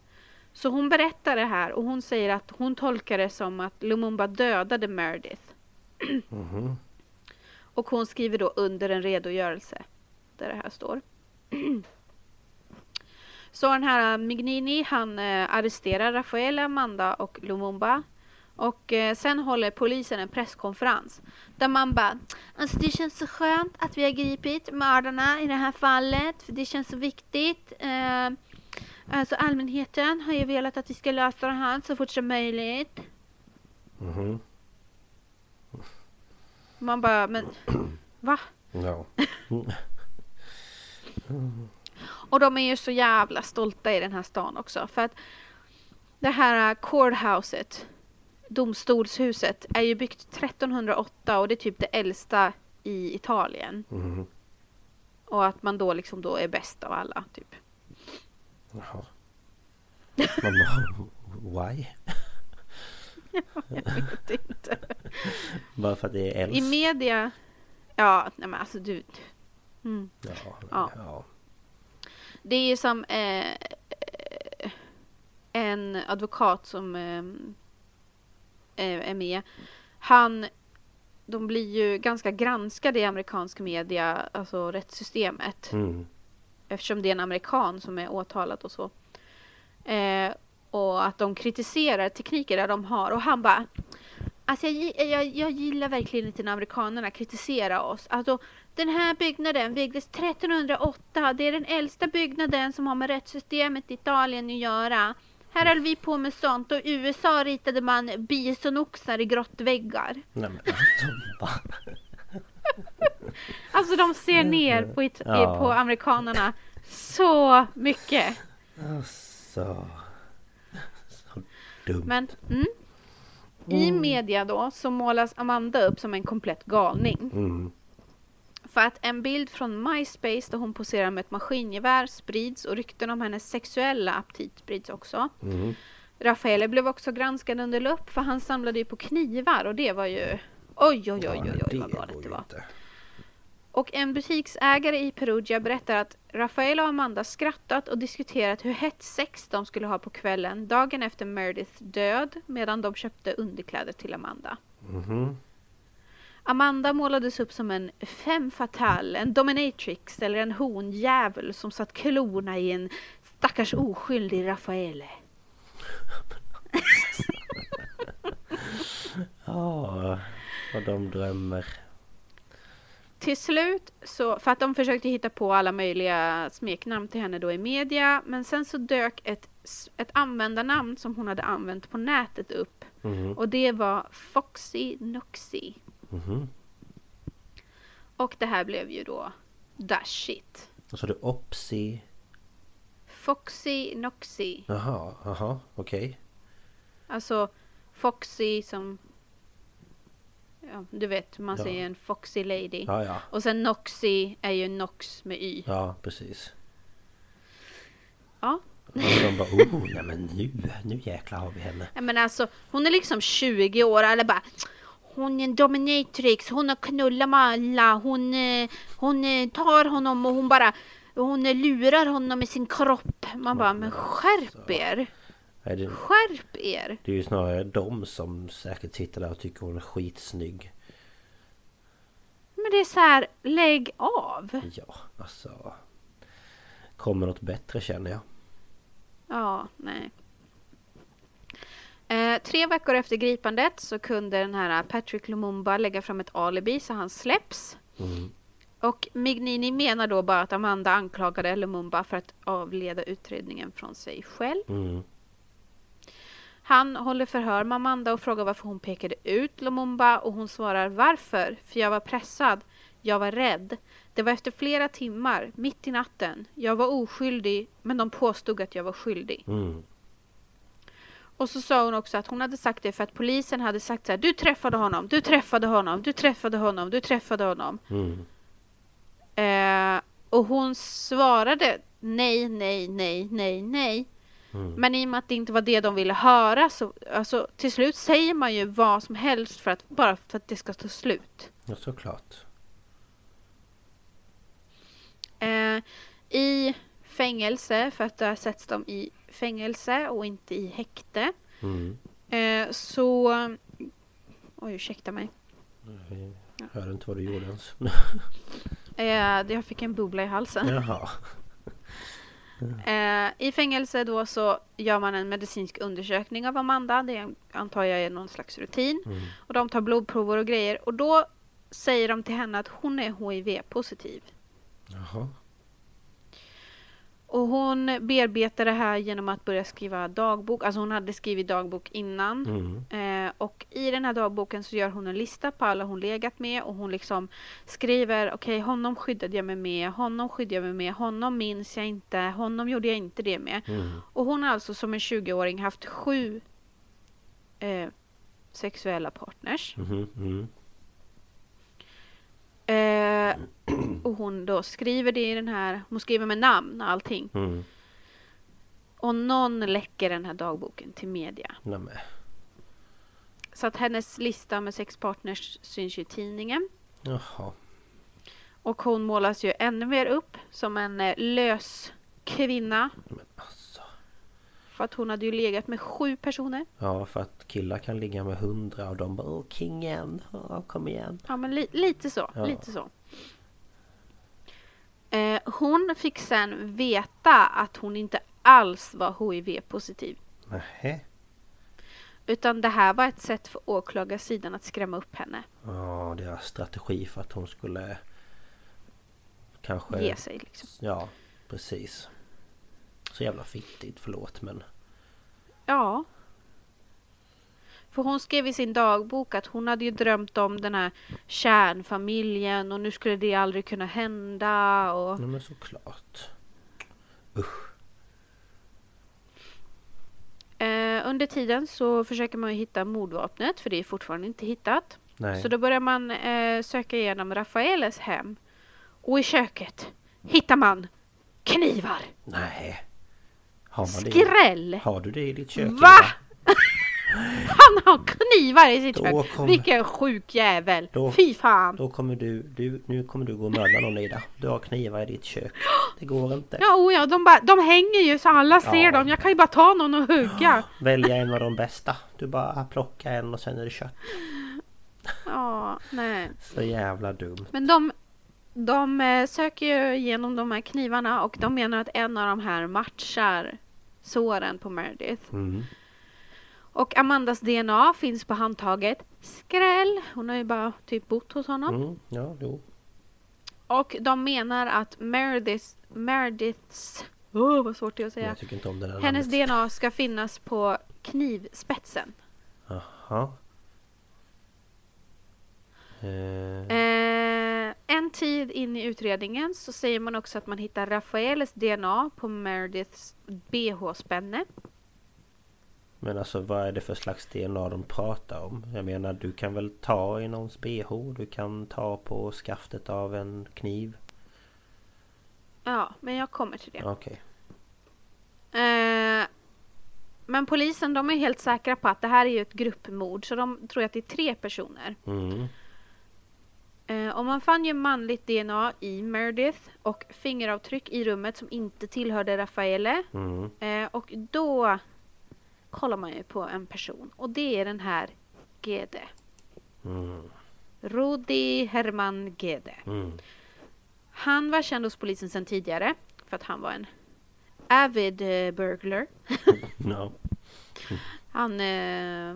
Så hon berättar det här och hon säger att hon tolkar det som att Lumumba dödade Meredith. Mhm. Och hon skriver då under en redogörelse där det här står. Så den här Mignini han eh, arresterar Rafael, Amanda och Lumumba. Och eh, sen håller polisen en presskonferens där man bara Alltså det känns så skönt att vi har gripit mördarna i det här fallet för det känns så viktigt. Eh, alltså allmänheten har ju velat att vi ska lösa det här så fort som möjligt. Mhm. Man bara men va? Ja. Och de är ju så jävla stolta i den här stan också för att det här courthouset domstolshuset är ju byggt 1308 och det är typ det äldsta i Italien. Mhm. Och att man då liksom då är bäst av alla typ. Jaha. Man bara, why? Jag vet inte. Bara för att det är I äldst? media. Ja, nej men alltså du. Mm. Ja, Ja. ja. Det är ju som eh, en advokat som eh, är med. Han, de blir ju ganska granskade i amerikanska media, alltså rättssystemet. Mm. Eftersom det är en amerikan som är åtalad och så. Eh, och att de kritiserar tekniker där de har. Och han bara Alltså jag, jag, jag gillar verkligen inte när amerikanerna kritiserar oss. Alltså den här byggnaden byggdes 1308. Det är den äldsta byggnaden som har med rättssystemet i Italien att göra. Här höll vi på med sånt och i USA ritade man bisonoxar i grottväggar. Nej men alltså, va? Alltså de ser ner på, it- Ja. på amerikanerna så mycket. Alltså. Så dumt. Men mm, i media då så målas Amanda upp som en komplett galning. Mm. För att en bild från MySpace där hon poserar med ett maskingevär sprids och rykten om hennes sexuella aptit sprids också. Mm. Raffaele blev också granskad under lupp för han samlade ju på knivar och det var ju oj oj oj oj, oj, vad galet det var. Och en butiksägare i Perugia berättar att Rafael och Amanda skrattat och diskuterat hur hett sex de skulle ha på kvällen dagen efter Merediths död medan de köpte underkläder till Amanda. Mhm. Amanda målades upp som en femme fatale, en dominatrix eller en hondjävul som satt klorna i en stackars oskyldig Rafaele. Ja, vad de drömmer. Till slut så, för att de försökte hitta på alla möjliga smeknamn till henne då i media, men sen så dök ett, ett användarnamn som hon hade använt på nätet upp Mhm. och det var Foxy Noxy. Mhm. Och det här blev ju då the shit. Och så har du Opsi. Foxy Noxy. Jaha, jaha, okej. Alltså Foxy som Ja, du vet, man Ja. säger en Foxy Lady. Ja, ja. Och sen Noxy är ju Nox med Y. Ja, precis. Ja. Och de bara, oh, nej men nu, nu jäklar har vi henne. Ja, Men alltså, hon är liksom 20 år, eller bara hon är en dominatrix, hon har knullat med alla, hon, eh, hon eh, tar honom och hon bara hon lurar honom med sin kropp. Man bara, men skärp er! Nej, det, Skärp er! det är ju snarare de som säkert sitter där och tycker hon är skitsnygg. Men det är så här, lägg av! Ja, alltså. Kommer något bättre känner jag. Ja, nej. Eh, tre veckor efter gripandet så kunde den här Patrick Lumumba lägga fram ett alibi så han släpps. Mm. Och Mignini menar då bara att Amanda anklagade Lumumba för att avleda utredningen från sig själv. Mm. Han håller förhör med Amanda och frågar varför hon pekade ut Lumumba och hon svarar varför? För jag var pressad. Jag var rädd. Det var efter flera timmar, mitt i natten. Jag var oskyldig, men de påstod att jag var skyldig. Mm. Och så sa hon också att hon hade sagt det för att polisen hade sagt så här, du träffade honom, du träffade honom, du träffade honom, du träffade honom. Mm. Eh, och hon svarade nej, nej, nej, nej, nej. Mm. Men i och med att det inte var det de ville höra så alltså, till slut säger man ju vad som helst för att, bara för att det ska ta slut. Ja, såklart. Eh, I fängelse, för att där sätts de i fängelse och inte i häkte. Mm. Eh, så... Oj, ursäkta mig. Jag hörde inte vad du gjorde ens. Eh, jag fick en bubbla i halsen. Jaha. Eh, I fängelse då så gör man en medicinsk undersökning av Amanda. Det är, antar jag är någon slags rutin. Och de tar blodprover och grejer. Och då säger de till henne att hon är HIV-positiv. Jaha. Och hon bearbetar det här genom att börja skriva dagbok. Alltså hon hade skrivit dagbok innan. Mm. Eh, och i den här dagboken så gör hon en lista på alla hon legat med och hon liksom skriver okej honom skyddade jag mig med, honom skyddade jag mig med, honom minns jag inte, honom gjorde jag inte det med. Mm. Och hon har alltså som en 20-åring haft sju eh, sexuella partners. Mm. Eh, och hon då skriver det i den här, hon skriver med namn och allting. Mm. Och någon läcker den här dagboken till media. Nämen. Så att hennes lista med sex partners syns ju i tidningen. Jaha. Och hon målas ju ännu mer upp som en eh, lös kvinna. Men alltså. För att hon hade ju legat med sju personer. Ja, för att killar kan ligga med hundra och de bara Åh, kingen, Åh, kom igen. Ja, men li- lite så. Ja. Lite så. Eh, hon fick sen veta att hon inte alls var HIV-positiv. Nähä. Utan det här var ett sätt för åklagarsidan att skrämma upp henne. Ja, deras strategi för att hon skulle kanske... Ge sig liksom. Ja, precis. Så jävla fittigt, förlåt men... Ja. För hon skrev i sin dagbok att hon hade ju drömt om den här kärnfamiljen och nu skulle det aldrig kunna hända och... Nej men såklart. Usch. Eh, under tiden så försöker man hitta mordvapnet för det är fortfarande inte hittat. Nej. Så då börjar man eh, söka igenom Rafaeles hem. Och i köket hittar man knivar. Nej. Har? Skräll! Har du det i ditt kök? Va? Han har knivar i sitt Då kök! kom- Vilken sjuk jävel! Då- Fy fan! Då kommer du, du, nu kommer du gå och mörda någon Ida. Du har knivar i ditt kök. Det går inte. Ja, oh ja de, bara, de hänger ju så alla ser Ja. dem. Jag kan ju bara ta någon och hugga. Välja en av de bästa. Du bara plockar en och sen är det kött. Ja, nej. Så jävla dumt. Men de, de eh, söker ju igenom de här knivarna och de menar att en av de här matchar såren på Meredith. Mm. Och Amandas DNA finns på handtaget. Skräll! Hon har ju bara typ bott hos honom. Mm. Ja, jo. Och de menar att Merediths... Merediths... Åh, vad svårt det är att säga. Hennes namnet. DNA ska finnas på knivspetsen. Jaha. Eh, Eh, en tid in i utredningen så säger man också att man hittar Rafaeles DNA på Merediths bh-spänne. men alltså vad är det för slags DNA de pratar om? Jag menar du kan väl ta i någons bh? Du kan ta på skaftet av en kniv? Ja, men jag kommer till det. Okej. Eh, men polisen de är helt säkra på att det här är ju ett gruppmord så de tror att det är tre personer. Mm. Eh, och man fann ju manligt DNA i Meredith och fingeravtryck i rummet som inte tillhörde Rafaele. Mm. Eh, och då kollar man ju på en person och det är den här Gede. Mm. Rudi Herman Gede. Mm. Han var känd hos polisen sedan tidigare för att han var en avid eh, burglar. Ja. Han eh,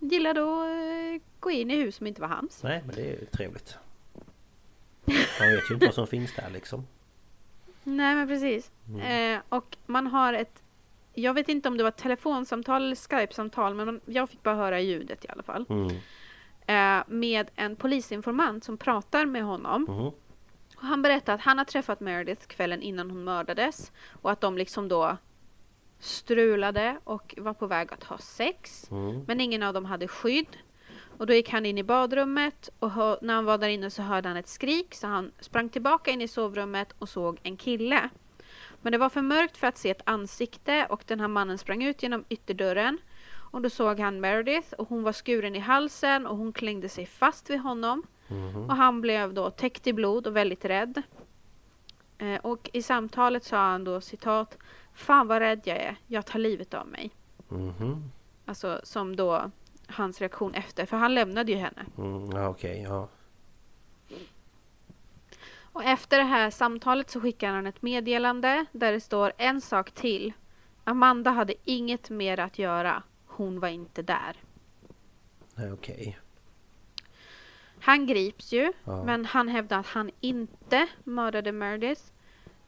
gillade att eh, gå in i hus som inte var hans. Nej men det är ju trevligt. Man vet ju inte vad som finns där liksom. Nej men precis. Eh, och man har ett jag vet inte om det var telefonsamtal eller Skype-samtal men jag fick bara höra ljudet i alla fall. Mm. Eh, med en polisinformant som pratar med honom. Mhm. Och han berättar att han har träffat Meredith kvällen innan hon mördades. Och att de liksom då strulade och var på väg att ha sex. Mm. Men ingen av dem hade skydd. Och då gick han in i badrummet och hör, när han var där inne så hörde han ett skrik så han sprang tillbaka in i sovrummet och såg en kille. Men det var för mörkt för att se ett ansikte och den här mannen sprang ut genom ytterdörren. Och då såg han Meredith och hon var skuren i halsen och hon klängde sig fast vid honom. Och han blev då täckt i blod och väldigt rädd. Eh, och i samtalet sa han då citat Fan vad rädd jag är, jag tar livet av mig. Mhm. Alltså som då hans reaktion efter, för han lämnade ju henne. Mm. Ja okej, ja. Och efter det här samtalet så skickar han ett meddelande där det står en sak till. Amanda hade inget mer att göra. Hon var inte där. Okej. Han grips ju, Ja. men han hävdar att han inte mördade Meredith.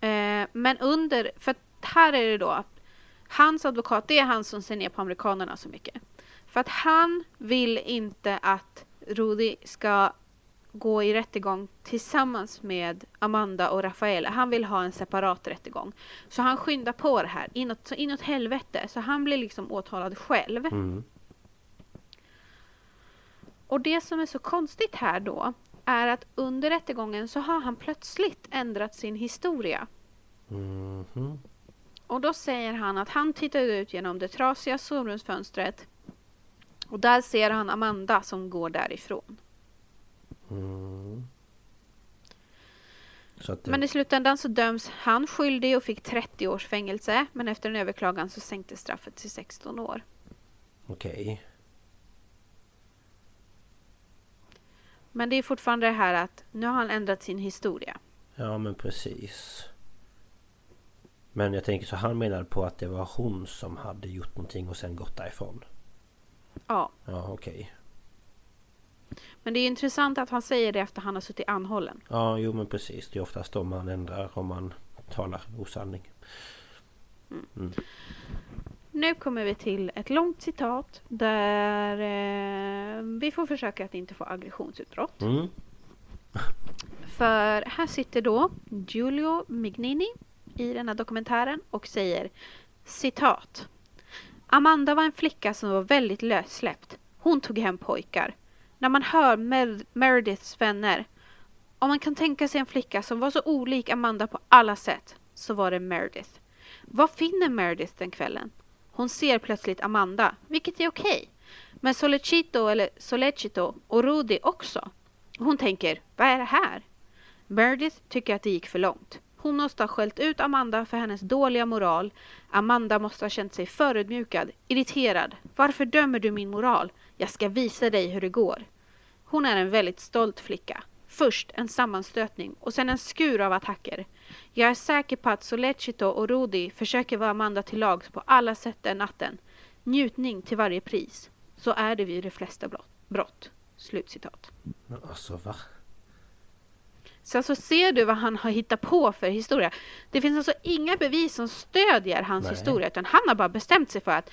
Eh, men under, för här är det då, att hans advokat, det är han som ser ner på amerikanerna så mycket. För att han vill inte att Rudy ska gå i rättegång tillsammans med Amanda och Rafael. Han vill ha en separat rättegång. Så han skyndar på det här inåt, så inåt helvete. Så han blir liksom åtalad själv. Mm. Och det som är så konstigt här då är att under rättegången så har han plötsligt ändrat sin historia. Mhm. Och då säger han att han tittade ut genom det trasiga sovrumsfönstret och där ser han Amanda som går därifrån. Mm. Det, Men i slutändan så döms han skyldig och fick 30 års fängelse men efter en överklagan så sänktes straffet till 16 år. Okej. Men det är fortfarande det här att nu har han ändrat sin historia. Ja men precis. Men jag tänker så han menade på att det var hon som hade gjort någonting och sen gått därifrån. Ja, Ja okej. men det är intressant att han säger det efter han har suttit anhållen. Ja jo men precis. Det är oftast då man ändrar om man talar osanning. Nu kommer vi till ett långt citat där eh, vi får försöka att inte få aggressionsutbrott. Mm. För här sitter då Giulio Mignini i den här dokumentären och säger citat. Amanda var en flicka som var väldigt lössläppt. Hon tog hem pojkar. När man hör Mer- Merediths vänner, om man kan tänka sig en flicka som var så olik Amanda på alla sätt, så var det Meredith. Vad finner Meredith den kvällen? Hon ser plötsligt Amanda, vilket är okej. Men Solecito eller Solecito och Rudy också. Hon tänker, vad är det här? Meredith tycker att det gick för långt. Hon måste ha skällt ut Amanda för hennes dåliga moral. Amanda måste ha känt sig förödmjukad, irriterad. Varför dömer du min moral? Jag ska visa dig hur det går. Hon är en väldigt stolt flicka. Först en sammanstötning och sen en skur av attacker. Jag är säker på att Solecito och Rudi försöker vara Amanda till lags på alla sätt den natten. Njutning till varje pris. Så är det vid de flesta brott. Slutcitat. Men alltså va? Sen så ser du vad han har hittat på för historia. Det finns alltså inga bevis som stödjer hans Nej. historia utan han har bara bestämt sig för att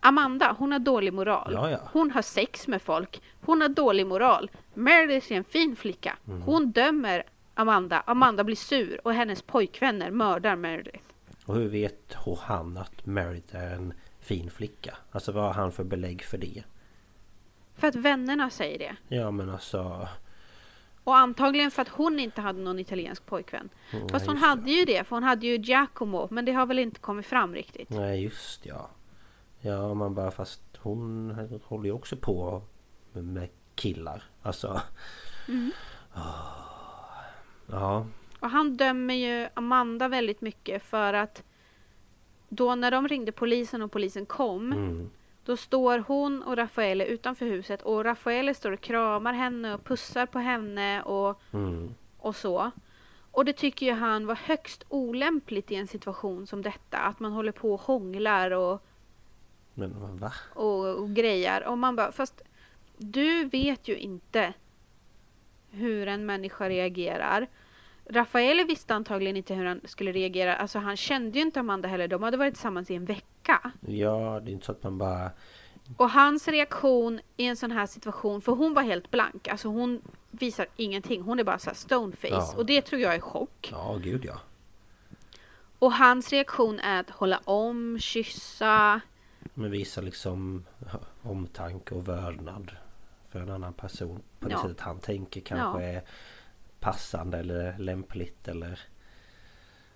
Amanda, hon har dålig moral. Ja, ja. Hon har sex med folk. Hon har dålig moral. Meredith är en fin flicka. Mhm. Hon dömer Amanda. Amanda blir sur och hennes pojkvänner mördar Meredith. Och hur vet hon- han att Meredith är en fin flicka? Alltså vad har han för belägg för det? För att vännerna säger det. Ja men alltså... Och antagligen för att hon inte hade någon italiensk påkvän. Mm, Fast hon hade ju det, för hon hade ju Giacomo. Men det har väl inte kommit fram riktigt. Nej just ja. Ja man bara fast hon håller ju också på med, killar. Alltså... Ah. Ja. Och han dömer ju Amanda väldigt mycket för att då när de ringde polisen och polisen kom Mm. Då står hon och Raffaele utanför huset och Raffaele står och kramar henne och pussar på henne och, Mm. och så. Och det tycker ju han var högst olämpligt i en situation som detta. Att man håller på och hånglar och, Men va? och, och grejer. Och man bara, fast du vet ju inte hur en människa reagerar. Raffaele visste antagligen inte hur han skulle reagera. Alltså han kände ju inte Amanda heller. De hade varit tillsammans i en vecka. Ja det är inte så att man bara... Och hans reaktion i en sån här situation, för hon var helt blank. Alltså hon visar ingenting. Hon är bara så här stoneface. Ja. Och det tror jag är chock. Ja gud ja. Och hans reaktion är att hålla om, kyssa. Men visa liksom omtanke och vördnad för en annan person. På det Ja. sättet han tänker kanske Ja. Passande eller lämpligt eller...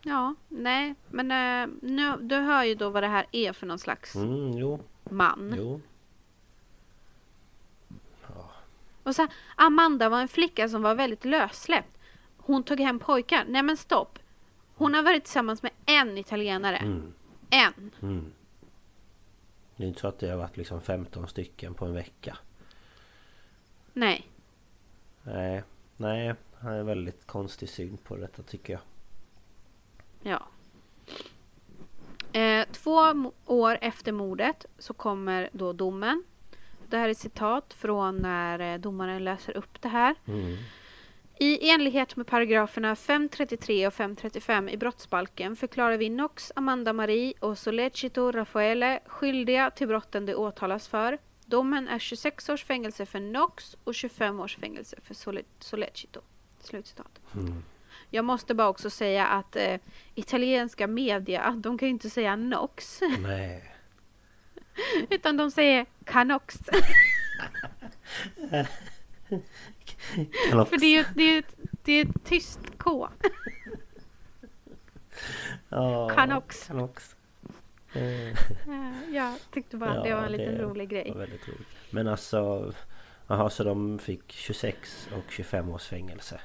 Ja, nej. Men eh, nu, du hör ju då vad det här är för någon slags Mm, jo, man. jo. Och så här, Amanda var en flicka som var väldigt lössläppt. Hon tog hem pojkar. Nej men stopp. Hon har varit tillsammans med en italienare. Mm, En. mm. Det är inte så att det har varit liksom 15 stycken på en vecka. Nej. Nej, nej. Han är väldigt konstig syn på detta tycker jag. Ja. Eh, två år efter mordet så kommer då domen. Det här är citat från när eh, domaren läser upp det här. Mm. I enlighet med paragraferna 533 och 535 i brottsbalken förklarar vi Nox, Amanda Marie och Solecito Raffaele skyldiga till brotten de åtalas för. Domen är 26 års fängelse för Nox och 25 års fängelse för Solecito. Slutcitat. Mm. Jag måste bara också säga att eh, italienska media, de kan ju inte säga Nox. Nej. Utan de säger Canox. För det är ju det är ett, det är ett tyst K. Ja, Canox. Canox. Eh. Jag tyckte bara ja, det var en liten rolig grej. Men alltså... Jaha, så de fick 26 och 25 års fängelse?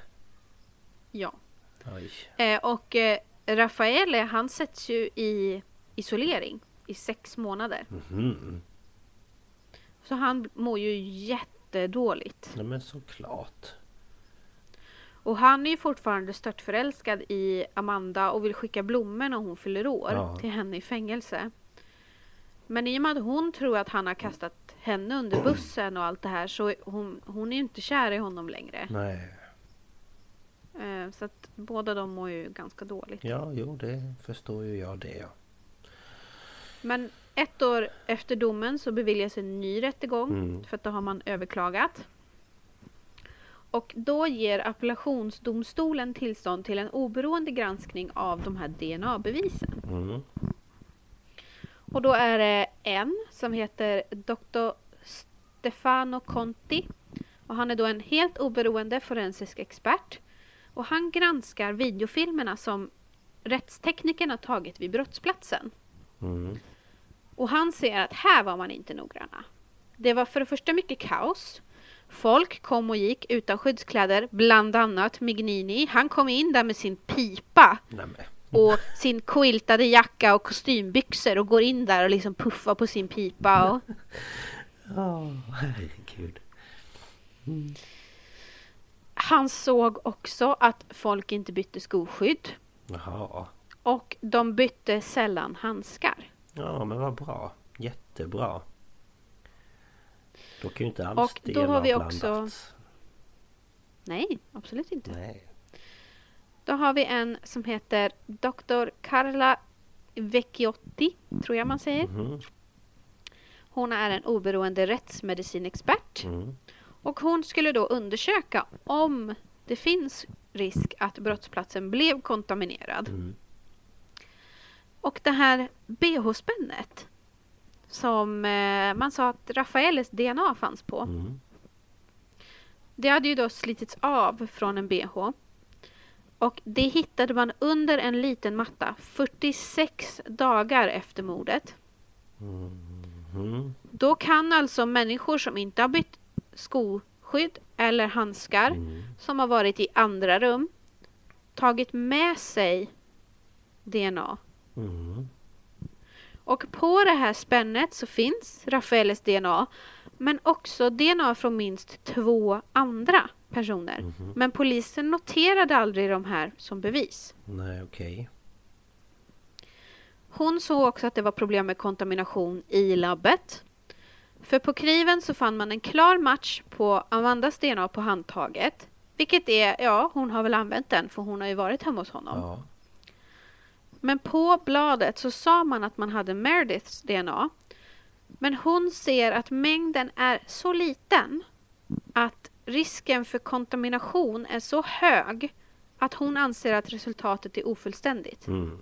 Ja. Eh, och eh, Raffaele han sätts ju i isolering i sex månader. Mm. Så han mår ju jättedåligt. Ja men såklart. Och han är ju fortfarande stört förälskad i Amanda och vill skicka blommor när hon fyller år ja. till henne i fängelse. Men i och med att hon tror att han har kastat henne under bussen och allt det här så hon, hon är ju inte kär i honom längre. Nej. Eh, så att båda de mår ju ganska dåligt. Ja, jo det förstår ju jag det ja. Men ett år efter domen så beviljas en ny rättegång mm. för att då har man överklagat. Och då ger appellationsdomstolen tillstånd till en oberoende granskning av de här DNA-bevisen. Mm. Och då är det en som heter Dr. Stefano Conti. Och han är då en helt oberoende forensisk expert. Och han granskar videofilmerna som rättsteknikerna tagit vid brottsplatsen. Mm. Och han ser att här var man inte noggranna. Det var för det första mycket kaos. Folk kom och gick utan skyddskläder, bland annat Mignini. Han kom in där med sin pipa. Nämen. Och sin quiltade jacka och kostymbyxor och går in där och liksom puffar på sin pipa. Och... oh, herregud. Mm. Han såg också att folk inte bytte skoskydd. Jaha. Och de bytte sällan handskar. Ja men vad bra. Jättebra. Då kan ju inte alls Och då har vi också... Nej, absolut inte. Nej. Då har vi en som heter Dr. Carla Vecchiotti, tror jag man säger. Mm. Hon är en oberoende rättsmedicinexpert. Mm. Och hon skulle då undersöka om det finns risk att brottsplatsen blev kontaminerad. Mm. Och det här bh-spännet som eh, man sa att Rafaeles DNA fanns på. Mm. Det hade ju då slitits av från en bh. Och det hittade man under en liten matta 46 dagar efter mordet. Mm. Då kan alltså människor som inte har bytt skoskydd eller handskar mm. som har varit i andra rum tagit med sig DNA. Mm. Och på det här spännet så finns Rafaeles DNA men också DNA från minst två andra personer. Mm -hmm. Men polisen noterade aldrig de här som bevis. Nej, okej. Okay. Hon såg också att det var problem med kontamination i labbet. För på kniven så fann man en klar match på Amandas DNA på handtaget. Vilket är, ja, hon har väl använt den för hon har ju varit hemma hos honom. Ja. Men på bladet så sa man att man hade Merediths DNA. Men hon ser att mängden är så liten att risken för kontamination är så hög att hon anser att resultatet är ofullständigt. Mm.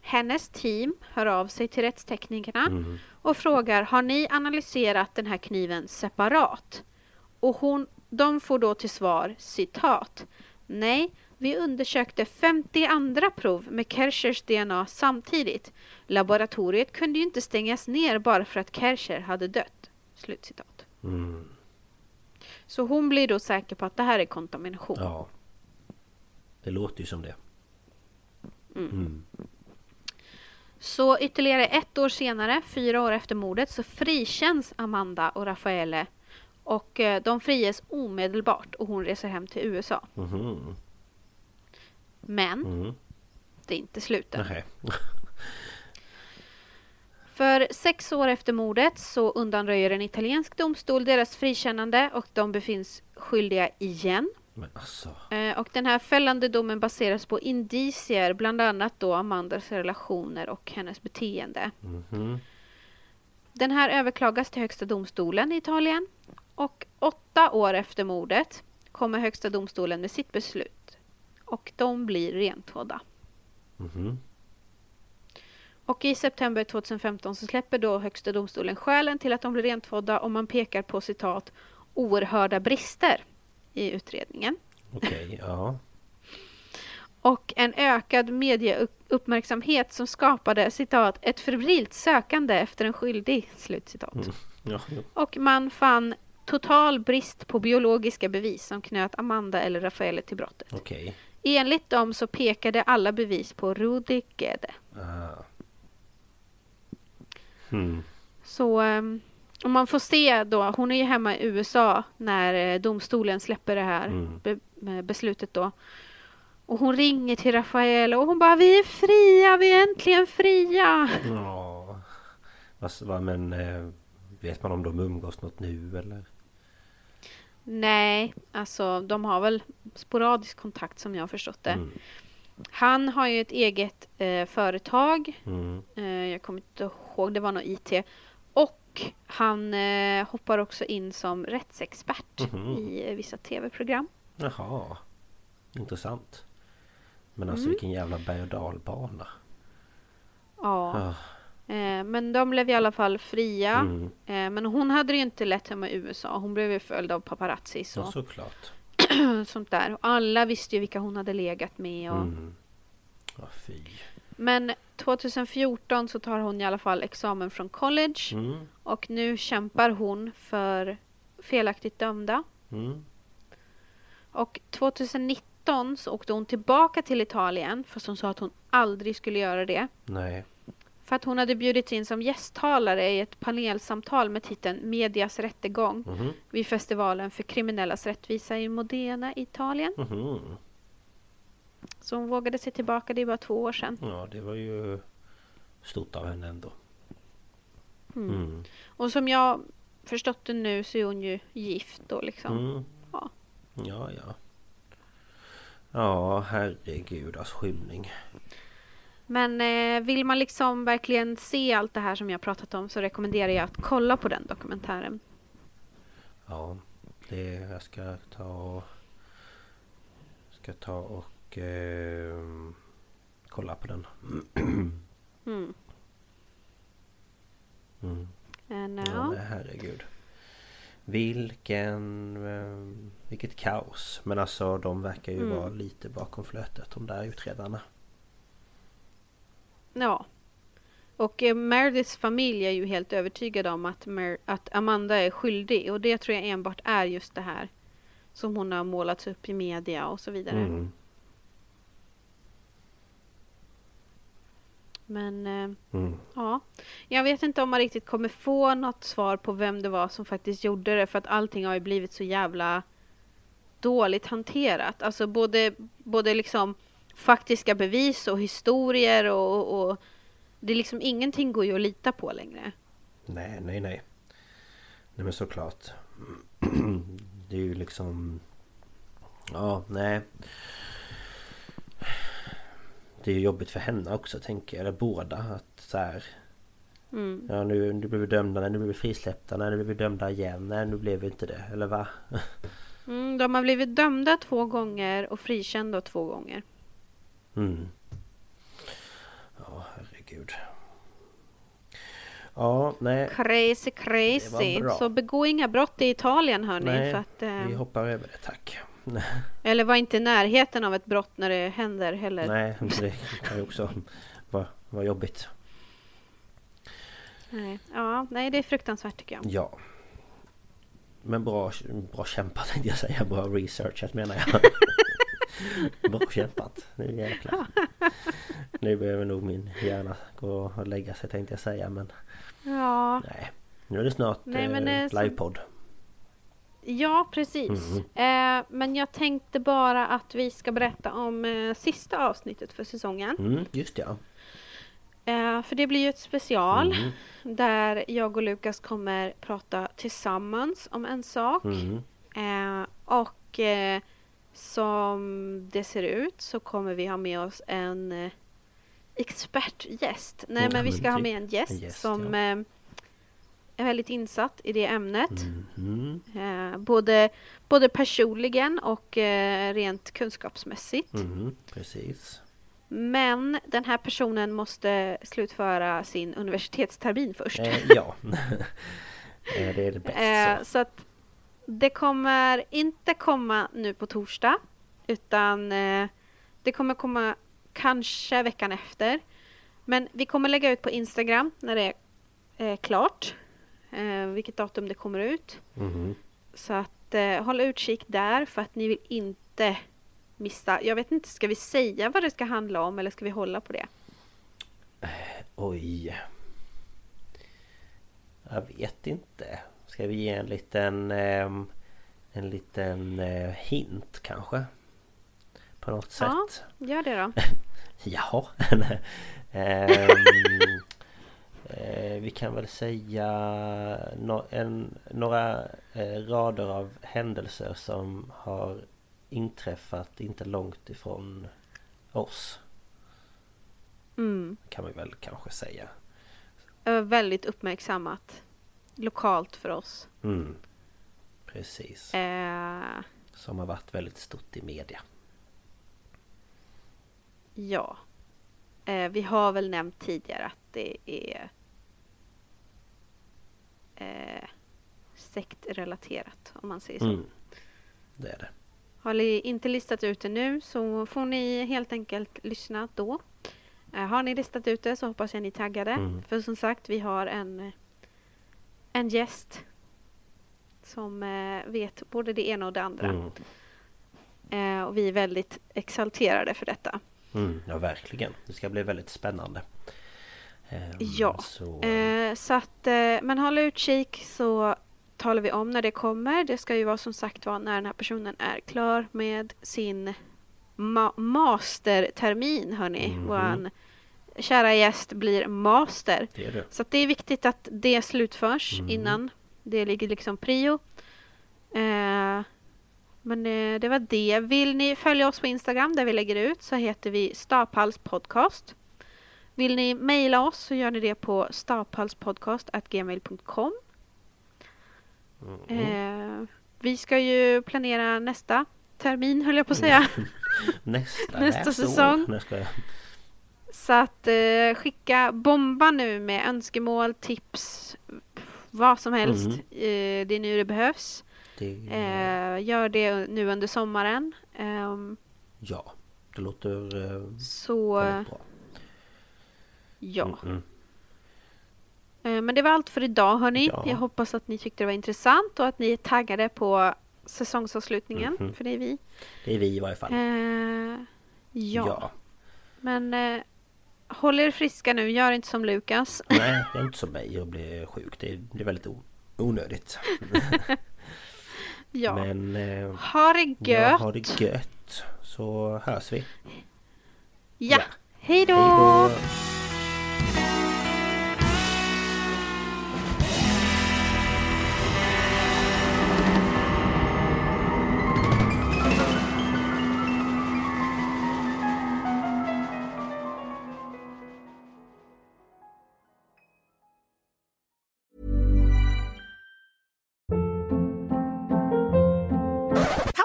Hennes team hör av sig till rättsteknikerna mm. och frågar har ni analyserat den här kniven separat? Och hon, de får då till svar citat Nej, vi undersökte 50 andra prov med Kershers DNA samtidigt. Laboratoriet kunde ju inte stängas ner bara för att Kersher hade dött. Slutcitat. Mm. Så hon blir då säker på att det här är kontamination. Ja. Det låter ju som det. Mm. Mm. Så ytterligare ett år senare, fyra år efter mordet, så frikänns Amanda och Rafaele Och eh, de friges omedelbart och hon reser hem till USA. Mhm. Men Mm. det är inte slut än. Nej. För sex år efter mordet så undanröjer en italiensk domstol deras frikännande och de befinns skyldiga igen. Alltså. Eh, Och den här fällande domen baseras på indicier, bland annat då Amandas relationer och hennes beteende. Mhm. Den här överklagas till Högsta domstolen i Italien och åtta år efter mordet kommer Högsta domstolen med sitt beslut och de blir rentvådda. Mhm. Och i september 2015 så släpper då Högsta domstolen skälen till att de blir rentvådda och man pekar på citat oerhörda brister i utredningen. Okej, ja. Och en ökad medieuppmärksamhet som skapade citat ett febrilt sökande efter en skyldig. Slutcitat. ja. jo. Och man fann total brist på biologiska bevis som knöt Amanda eller Rafaele till brottet. Okej. Enligt dem så pekade alla bevis på Rudi Gede. Ah. Hmm. Så ehm, om man får se då, hon är ju hemma i USA när eh, domstolen släpper det här Mm. be, med beslutet då. Och hon ringer till Rafael och hon bara vi är fria, vi är äntligen fria. Ja. Vad, men eh, vet man om de umgås något nu eller? Nej, alltså de har väl sporadisk kontakt som jag har förstått det. Mm. Han har ju ett eget eh, företag. Mm. Eh, jag kommer inte ihåg, det var nog IT. Och han eh, hoppar också in som rättsexpert Mhm. i eh, vissa tv-program. Jaha. Intressant. Men alltså Mm. vilken jävla berg och dalbana. Ja. Ah. Eh, men de blev i alla fall fria. Mm. Eh, men hon hade det ju inte lätt hemma i USA. Hon blev ju följd av paparazzis Ja, och såklart. sånt där. Och alla visste ju vilka hon hade legat med. Och... Mm. Ja, fy. Men 2014 så tar hon i alla fall examen från college. Mm. Och nu kämpar hon för felaktigt dömda. Mm. Och 2019 så åkte hon tillbaka till Italien. Fast hon sa att hon aldrig skulle göra det. Nej. För att hon hade bjudits in som gästtalare i ett panelsamtal med titeln Medias rättegång Mhm. vid festivalen för kriminellas rättvisa i Modena, Italien. Mhm. Så hon vågade sig tillbaka, det är bara två år sedan. Ja, det var ju stort av henne ändå. Mm. Mm. Och som jag förstått det nu så är hon ju gift då liksom. Mm. Ja. Ja, ja. Ja, herregud alltså skymning. Men eh, vill man liksom verkligen se allt det här som jag pratat om så rekommenderar jag att kolla på den dokumentären. Ja, det jag ska ta och... Ska ta och... Eh, kolla på den. Mm. Mm. Ja, ja. men herregud. Vilken... Eh, vilket kaos. Men alltså de verkar ju Mm. vara lite bakom flötet de där utredarna. ja. Och eh, Merediths familj är ju helt övertygad om att, Mer- att Amanda är skyldig och det tror jag enbart är just det här som hon har målats upp i media och så vidare. Mm. Men eh, Mm. ja, jag vet inte om man riktigt kommer få något svar på vem det var som faktiskt gjorde det för att allting har ju blivit så jävla dåligt hanterat. Alltså både, både liksom faktiska bevis och historier och, och det är liksom ingenting går ju att lita på längre. Nej, nej, nej. Nej men såklart. Det är ju liksom... Ja, nej. Det är ju jobbigt för henne också tänker jag. Eller båda. Att så här... Mm. Ja nu, nu blev vi dömda, nej, nu blev vi frisläppta, nej, nu blev vi dömda igen, nej nu blev vi inte det. Eller va? Mm, de har blivit dömda två gånger och frikända två gånger. Mm. Ja, herregud. Ja, nej. Crazy, crazy. Så begå inga brott i Italien hörni. Nej, för att, eh, vi hoppar över det tack. Eller var inte i närheten av ett brott när det händer heller. Nej, det kan ju också vara, vara jobbigt. Nej. Ja, nej, det är fruktansvärt tycker jag. Ja. Men bra, bra kämpat tänkte jag säga. Bra researchat menar jag. bra kämpat. Nu jäklar. Nu behöver nog min hjärna gå och lägga sig tänkte jag säga. Men Ja, nej. Nu är det snart Nej, eh, så- livepodd. Ja, precis. Eh, men jag tänkte bara att vi ska berätta om eh, sista avsnittet för säsongen. Mm, just ja. Eh, för det blir ju ett special Mm. där jag och Lukas kommer prata tillsammans om en sak. Mm. Eh, och eh, som det ser ut så kommer vi ha med oss en eh, expertgäst. Nej, men vi ska ha typ med en gäst, en gäst, som ja. Är väldigt insatt i det ämnet. Mm. Eh, både, både personligen och eh, rent kunskapsmässigt. Mm. Precis. Men den här personen måste slutföra sin universitetstermin först. Eh, ja. eh, det är det bästa. Eh, så att det kommer inte komma nu på torsdag utan eh, det kommer komma kanske veckan efter. Men vi kommer lägga ut på Instagram när det är klart eh, vilket datum det kommer ut. Mhm. Så att eh, håll utkik där för att ni vill inte missa. Jag vet inte, ska vi säga vad det ska handla om eller ska vi hålla på det? Oj. Jag vet inte. Ska vi ge en liten... ehm, en liten eh, hint kanske? På något Ja. sätt. Gör det då. Jaha. Ehm, eh, vi kan väl säga no, en, några eh, rader av händelser som har inträffat inte långt ifrån oss. Mm. Kan vi väl kanske säga. Väldigt uppmärksammat lokalt för oss. Mm. Precis. Eh, Som har varit väldigt stort i media. ja. Eh, vi har väl nämnt tidigare att det är eh, sektrelaterat om man säger så. Mm. Det är det. Har ni inte listat ut det nu så får ni helt enkelt lyssna då. Eh, har ni listat ut det så hoppas jag ni är taggade. Mm. För som sagt, vi har en, en gäst som eh, vet både det ena och det andra. Mm. Eh, och vi är väldigt exalterade för detta. Mm. Ja verkligen. Det ska bli väldigt spännande. Ehm, Ja. Så, Eh, så att, eh, men håll utkik så talar vi om när det kommer. Det ska ju vara som sagt var när den här personen är klar med sin ma- mastertermin hörni. Mhm. Våran kära gäst blir master. det det. Så det är viktigt att det slutförs Mhm. innan. Det ligger liksom prio. Eh, men eh, det var det. Vill ni följa oss på Instagram där vi lägger ut så heter vi Staphals podcast. Vill ni mejla oss så gör ni det på staphalspodcast.gmail.com. Mm. Eh, vi ska ju planera nästa termin höll jag på att säga. Nästa, Nästa säsong. Jag. Så att eh, skicka bomba nu med önskemål, tips, vad som helst. Mhm. Eh, det är nu det behövs. Det, Eh, gör det nu under sommaren. Ehm, Ja, det låter eh, så väldigt bra. Ja. Mm, mm. Eh, men det var allt för idag hörni. Ja. Jag hoppas att ni tyckte det var intressant och att ni är taggade på säsongsavslutningen. Mhm. För det är vi. Det är vi i varje fall. Eh, ja. ja. men eh, håll er friska nu. Gör inte som Lukas. Nej, jag är inte som mig och blir sjuk. Det är, väldigt onödigt. ja. Men eh, Ha det ja, gött. ha det gött. Så hörs vi. Ja. Ja. Hej då!